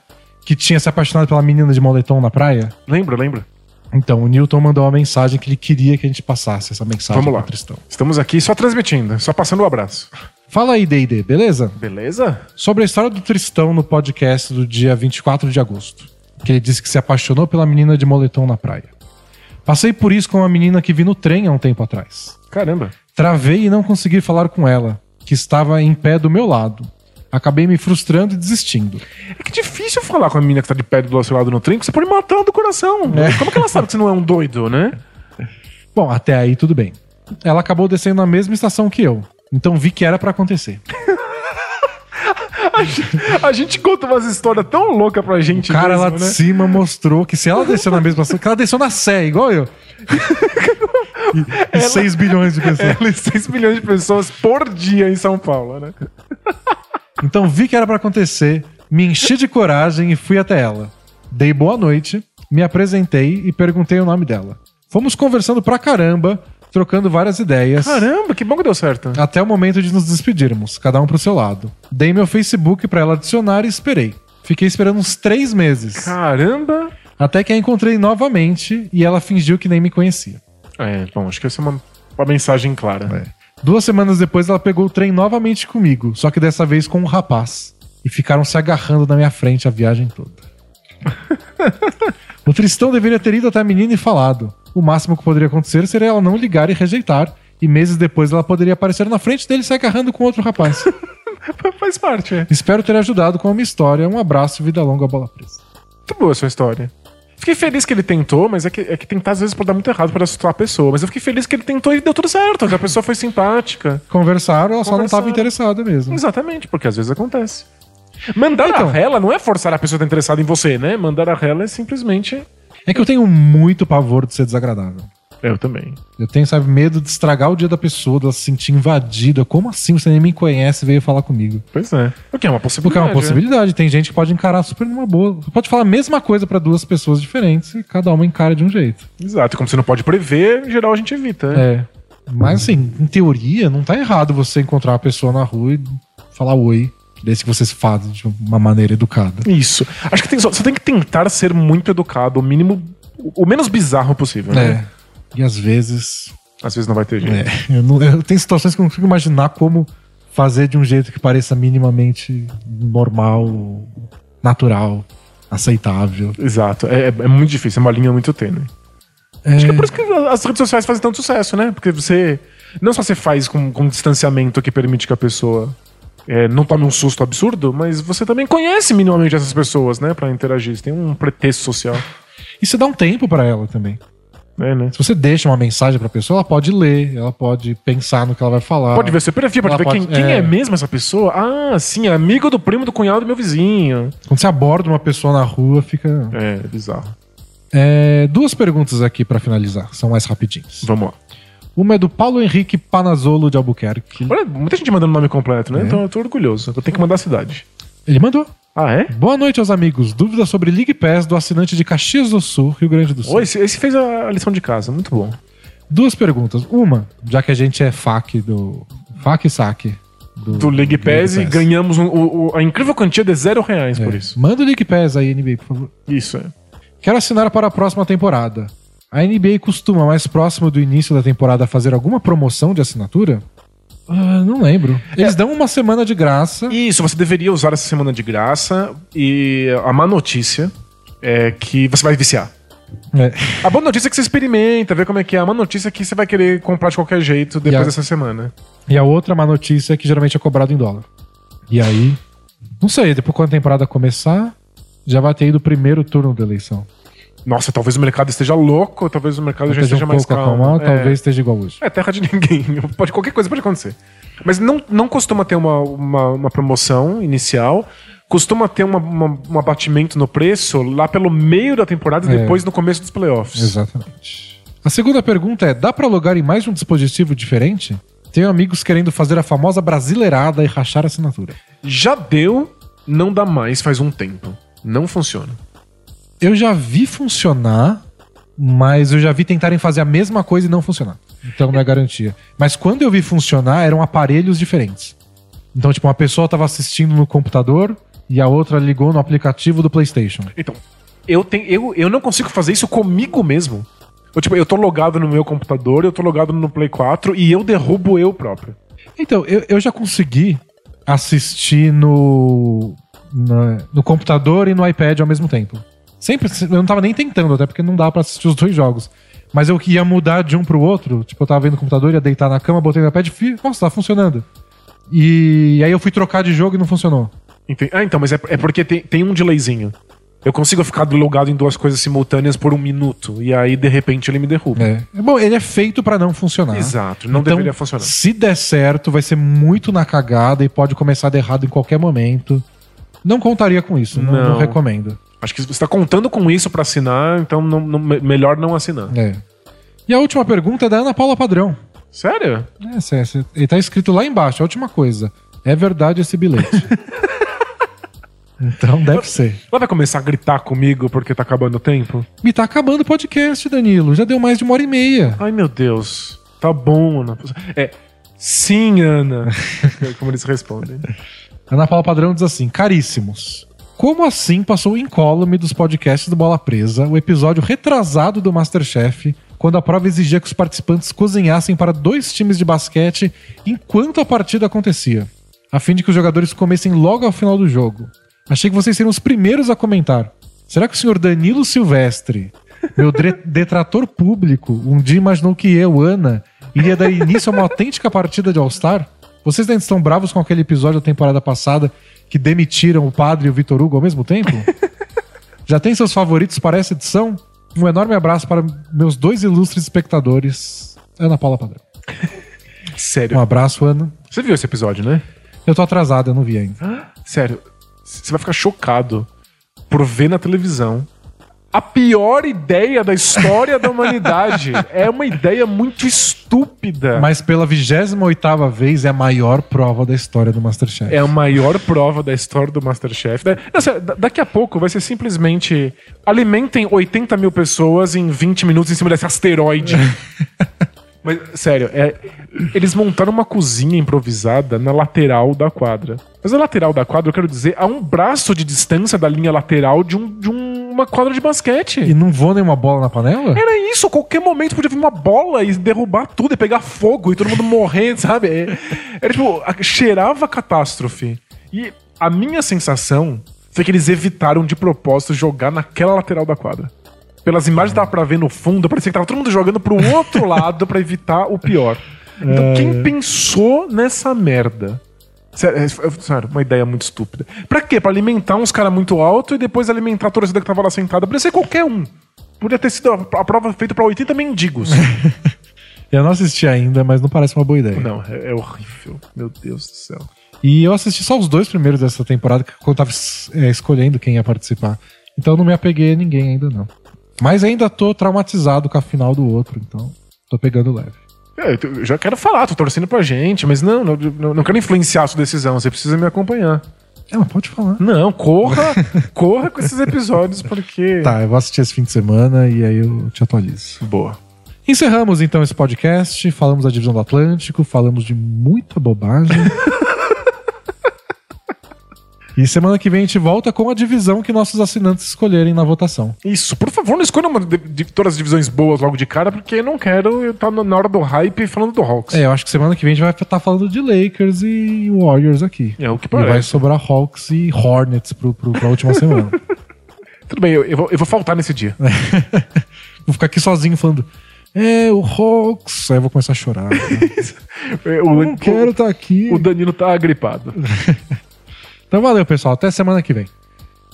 que tinha se apaixonado pela menina de moletom na praia. Lembra, lembra? Então, o Newton mandou uma mensagem que ele queria que a gente passasse essa mensagem Vamos lá. pro Tristão. Estamos aqui só transmitindo, só passando o abraço. Fala aí, D&D, beleza? Beleza? Sobre a história do Tristão no podcast do dia 24 de agosto. Que ele disse que se apaixonou pela menina de moletom na praia. Passei por isso com uma menina que vi no trem há um tempo atrás. Caramba. Travei e não consegui falar com ela, que estava em pé do meu lado. Acabei me frustrando e desistindo. É que difícil falar com a menina que tá de pé do seu lado no trem, que você pode matar ela do coração. É. Como que ela sabe que você não é um doido, né? Bom, até aí tudo bem. Ela acabou descendo na mesma estação que eu. Então vi que era pra acontecer. <laughs> A gente conta umas histórias tão loucas pra gente. O cara lá mesmo, de né? cima mostrou que se ela desceu na mesma que ela desceu na Sé, igual eu. E, 6 bilhões de pessoas. Ela e 6 milhões de pessoas por dia em São Paulo, né? Então vi que era pra acontecer, me enchi de coragem e fui até ela. Dei boa noite, me apresentei e perguntei o nome dela. Fomos conversando pra caramba, trocando várias ideias. Caramba, que bom que deu certo. Até o momento de nos despedirmos, cada um pro seu lado. Dei meu Facebook pra ela adicionar e esperei. Fiquei esperando uns três meses. Caramba. Até que a encontrei novamente e ela fingiu que nem me conhecia. É, bom, acho que essa é uma, uma mensagem clara. Duas semanas depois ela pegou o trem novamente comigo, só que dessa vez com um rapaz. E ficaram se agarrando na minha frente a viagem toda. <laughs> o Tristão deveria ter ido até a menina e falado. O máximo que poderia acontecer seria ela não ligar e rejeitar. E meses depois ela poderia aparecer na frente dele se agarrando com outro rapaz. <laughs> Faz parte, é. Espero ter ajudado com a minha história. Um abraço e vida longa, bola presa. Muito boa a sua história. Fiquei feliz que ele tentou, mas é que, é que tentar às vezes pode dar muito errado para assustar a pessoa. Mas eu fiquei feliz que ele tentou e deu tudo certo. A pessoa foi simpática. Conversaram, ela só não estava interessada mesmo. Exatamente, porque às vezes acontece. Mandar Então. a rela não é forçar a pessoa a estar interessada em você, né? Mandar a rela é simplesmente. É que eu tenho muito pavor de ser desagradável. Eu também. Eu tenho, sabe, medo de estragar o dia da pessoa, dela se sentir invadida. Como assim você nem me conhece e veio falar comigo? Pois é. O que é uma Porque é possibilidade. uma possibilidade. Tem gente que pode encarar super numa boa. Você pode falar a mesma coisa pra duas pessoas diferentes e cada uma encara de um jeito. né? Exato. Como você não pode prever, em geral a gente evita. né? É. Mas assim, em teoria, não tá errado você encontrar uma pessoa na rua e falar oi. Desde que você se faz de uma maneira educada. Isso. Acho que tem, só- você tem que tentar ser muito educado, o mínimo. O menos bizarro possível, né? É. E às vezes. Às vezes não vai ter jeito. É, eu, não, eu tenho situações que eu não consigo imaginar como fazer de um jeito que pareça minimamente normal, natural, aceitável. Exato. É, é muito difícil, é uma linha muito tênue. Acho que é por isso que as redes sociais fazem tanto sucesso, né? Porque você. Não só você faz com, com distanciamento que permite que a pessoa é, não tome um susto absurdo, mas você também conhece minimamente essas pessoas, né? Pra interagir. Você tem um pretexto social. E você dá um tempo pra ela também. É, né? Se você deixa uma mensagem pra pessoa, ela pode ler, ela pode pensar no que ela vai falar. Pode ver seu perfil, pode Ela ver pode- quem, quem é. é mesmo essa pessoa. Ah, sim, é amigo do primo do cunhado do meu vizinho. Quando você aborda uma pessoa na rua, fica. É, bizarro. É, duas perguntas aqui pra finalizar, são mais rapidinhos. Vamos lá. Uma é do Paulo Henrique Panazolo de Albuquerque. Olha, muita gente mandando nome completo, É. né? Então eu tô orgulhoso. Eu tenho que mandar a cidade. Ele mandou. Ah, é? Boa noite aos amigos. Dúvida sobre League Pass do assinante de Caxias do Sul, Rio Grande do Sul. Oi, esse, esse fez a lição de casa. Muito bom. Duas perguntas. Uma, já que a gente é FAQ do. FAQ e saque. Do League Pass e ganhamos um- o- o- a incrível quantia de zero reais por É. isso. Manda o League Pass aí, NBA, por favor. Isso, é. Quero assinar para a próxima temporada. A NBA costuma, mais próximo do início da temporada, fazer alguma promoção de assinatura? Ah, não lembro. Eles dão uma semana de graça. Isso, você deveria usar essa semana de graça e a má notícia é que você vai viciar. É. A boa notícia é que você experimenta, vê como é que é. A má notícia é que você vai querer comprar de qualquer jeito depois a- dessa semana. E a outra má notícia é que geralmente é cobrado em dólar. E aí, não sei, depois quando a temporada começar, já vai ter ido o primeiro turno da eleição. Nossa, talvez o mercado esteja louco, talvez o mercado já Esteja um mais pouco calmo. acalmado, É. talvez esteja igual hoje. É terra de <laughs> ninguém. Pode, qualquer coisa pode acontecer. Mas não, não costuma ter uma, uma, uma promoção inicial. Costuma ter uma, uma- um abatimento no preço lá pelo meio da temporada e É. depois no começo dos playoffs. Exatamente. A segunda pergunta é: dá pra logar em mais de um dispositivo diferente? Tenho amigos querendo fazer a famosa brasileirada e rachar a assinatura. Já deu, não dá mais faz um tempo. Não funciona. Eu já vi funcionar, mas eu já vi tentarem fazer a mesma coisa e não funcionar. Então não é garantia. Mas quando eu vi funcionar, eram aparelhos diferentes. Então, tipo, uma pessoa tava assistindo no computador e a outra ligou no aplicativo do PlayStation. Então, eu, tenho, eu, eu não consigo fazer isso comigo mesmo. Eu, tipo, eu tô logado no meu computador, eu tô logado no Play 4 e eu derrubo eu próprio. Então, eu, eu já consegui assistir no, na- no computador e no iPad ao mesmo tempo. Sempre, eu não tava nem tentando, até porque não dá pra assistir os dois jogos. Mas eu ia mudar de um pro outro, tipo, eu tava vendo o computador, ia deitar na cama, botei no iPad e fui, nossa, tá funcionando. E aí eu fui trocar de jogo e não funcionou. Ah, então, mas é, é porque tem, tem um delayzinho. Eu consigo ficar logado em duas coisas simultâneas por um minuto. E aí, de repente, ele me derruba. É. Bom, ele é feito pra não funcionar. Exato, não Então, deveria funcionar. Se der certo, vai ser muito na cagada e pode começar dar errado em qualquer momento. Não contaria com isso, Não. não recomendo. Acho que você tá contando com isso pra assinar, então não- não- me- melhor não assinar. É. E a última pergunta é da Ana Paula Padrão. Sério? É, cê- ele tá escrito lá embaixo, a última coisa. É verdade esse bilhete. <laughs> então deve ser. Ela vai começar a gritar comigo porque tá acabando o tempo? E tá acabando o podcast, Danilo. Já deu mais de uma hora e meia. Ai, meu Deus. Tá bom, Ana. É. Sim, Ana. <laughs> Como eles respondem. Ana Paula Padrão diz assim: Caríssimos. Como assim passou incólume dos podcasts do Bola Presa o episódio retrasado do Masterchef, quando a prova exigia que os participantes cozinhassem para dois times de basquete enquanto a partida acontecia, a fim de que os jogadores comessem logo ao final do jogo? Achei que vocês seriam os primeiros a comentar. Será que o senhor Danilo Silvestre, meu <laughs> detrator público, um dia imaginou que eu, Ana, iria dar início a uma autêntica partida de All-Star? Vocês ainda estão bravos com aquele episódio da temporada passada que demitiram o padre e o Vitor Hugo ao mesmo tempo? <laughs> Já tem seus favoritos para essa edição? Um enorme abraço para meus dois ilustres espectadores. Ana Paula Padrão. <laughs> Sério. Um abraço, Ana. Você viu esse episódio, né? Eu tô atrasado, eu não vi ainda. Sério. Você vai ficar chocado por ver na televisão a pior ideia da história da humanidade. <laughs> É uma ideia muito estúpida. Mas pela 28 vez é a maior prova da história do Masterchef. É a maior prova da história do Masterchef. Da- daqui a pouco vai ser simplesmente alimentem 80 mil pessoas em 20 minutos em cima desse asteroide. <laughs> Mas, sério, é, eles montaram uma cozinha improvisada na lateral da quadra. Mas a lateral da quadra, eu quero dizer, a um braço de distância da linha lateral de, um- de um- uma quadra de basquete. E não voa nenhuma bola na panela? Era isso, a qualquer momento podia vir uma bola e derrubar tudo, e pegar fogo e todo mundo morrer, <laughs> sabe? É- Era tipo, cheirava catástrofe. E a minha sensação foi que eles evitaram de propósito jogar naquela lateral da quadra. Pelas imagens que dava pra ver no fundo, parecia que tava todo mundo jogando pro outro <laughs> lado pra evitar o pior. Então, quem pensou nessa merda? Sério, sério, uma ideia muito estúpida. Pra quê? Pra alimentar uns caras muito alto e depois alimentar a torcida que tava lá sentada. Podia ser qualquer um. Podia ter sido a, prova feita pra 80 mendigos. <laughs> Eu não assisti ainda, mas não parece uma boa ideia. Não, é, é horrível. Meu Deus do céu. E eu assisti só os dois primeiros dessa temporada, que quando eu tava é, escolhendo quem ia participar. Então eu não me apeguei a ninguém ainda, não. Mas ainda tô traumatizado com a final do outro, então tô pegando leve. É, eu, eu já quero falar, tô torcendo pra gente, mas não, não, não, não quero influenciar a sua decisão. Você precisa me acompanhar. É, mas pode falar. Não, corra, <laughs> corra com esses episódios, porque. Tá, eu vou assistir esse fim de semana e aí eu te atualizo. Boa. Encerramos então esse podcast. Falamos da divisão do Atlântico, falamos de muita bobagem. <laughs> e semana que vem a gente volta com a divisão que nossos assinantes escolherem na votação. Isso, por favor, não escolha uma de, de todas as divisões boas logo de cara, porque eu não quero estar na hora do hype falando do Hawks. É, eu acho que semana que vem a gente vai estar falando de Lakers e Warriors aqui. É o que E vai parece. sobrar Hawks e Hornets pro, pro, pra última semana. <laughs> Tudo bem, eu, eu vou, eu vou faltar nesse dia. <laughs> vou ficar aqui sozinho falando. É, o Hawks. Aí eu vou começar a chorar. né? <laughs> O, Não quero estar aqui. o Danilo tá gripado. Então valeu, pessoal. Até semana que vem.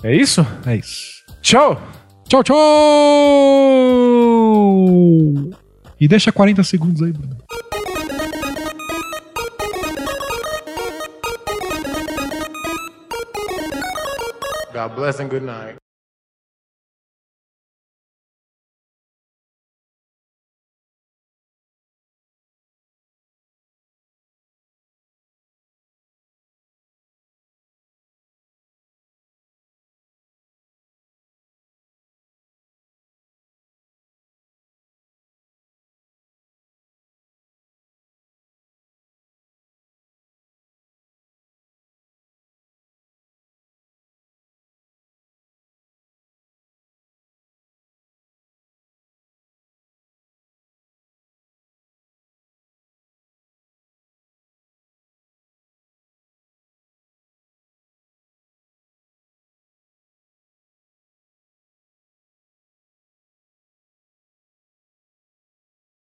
É isso? É isso. Tchau! Tchau, tchau! E deixa 40 segundos aí, Bruno. God bless and good night.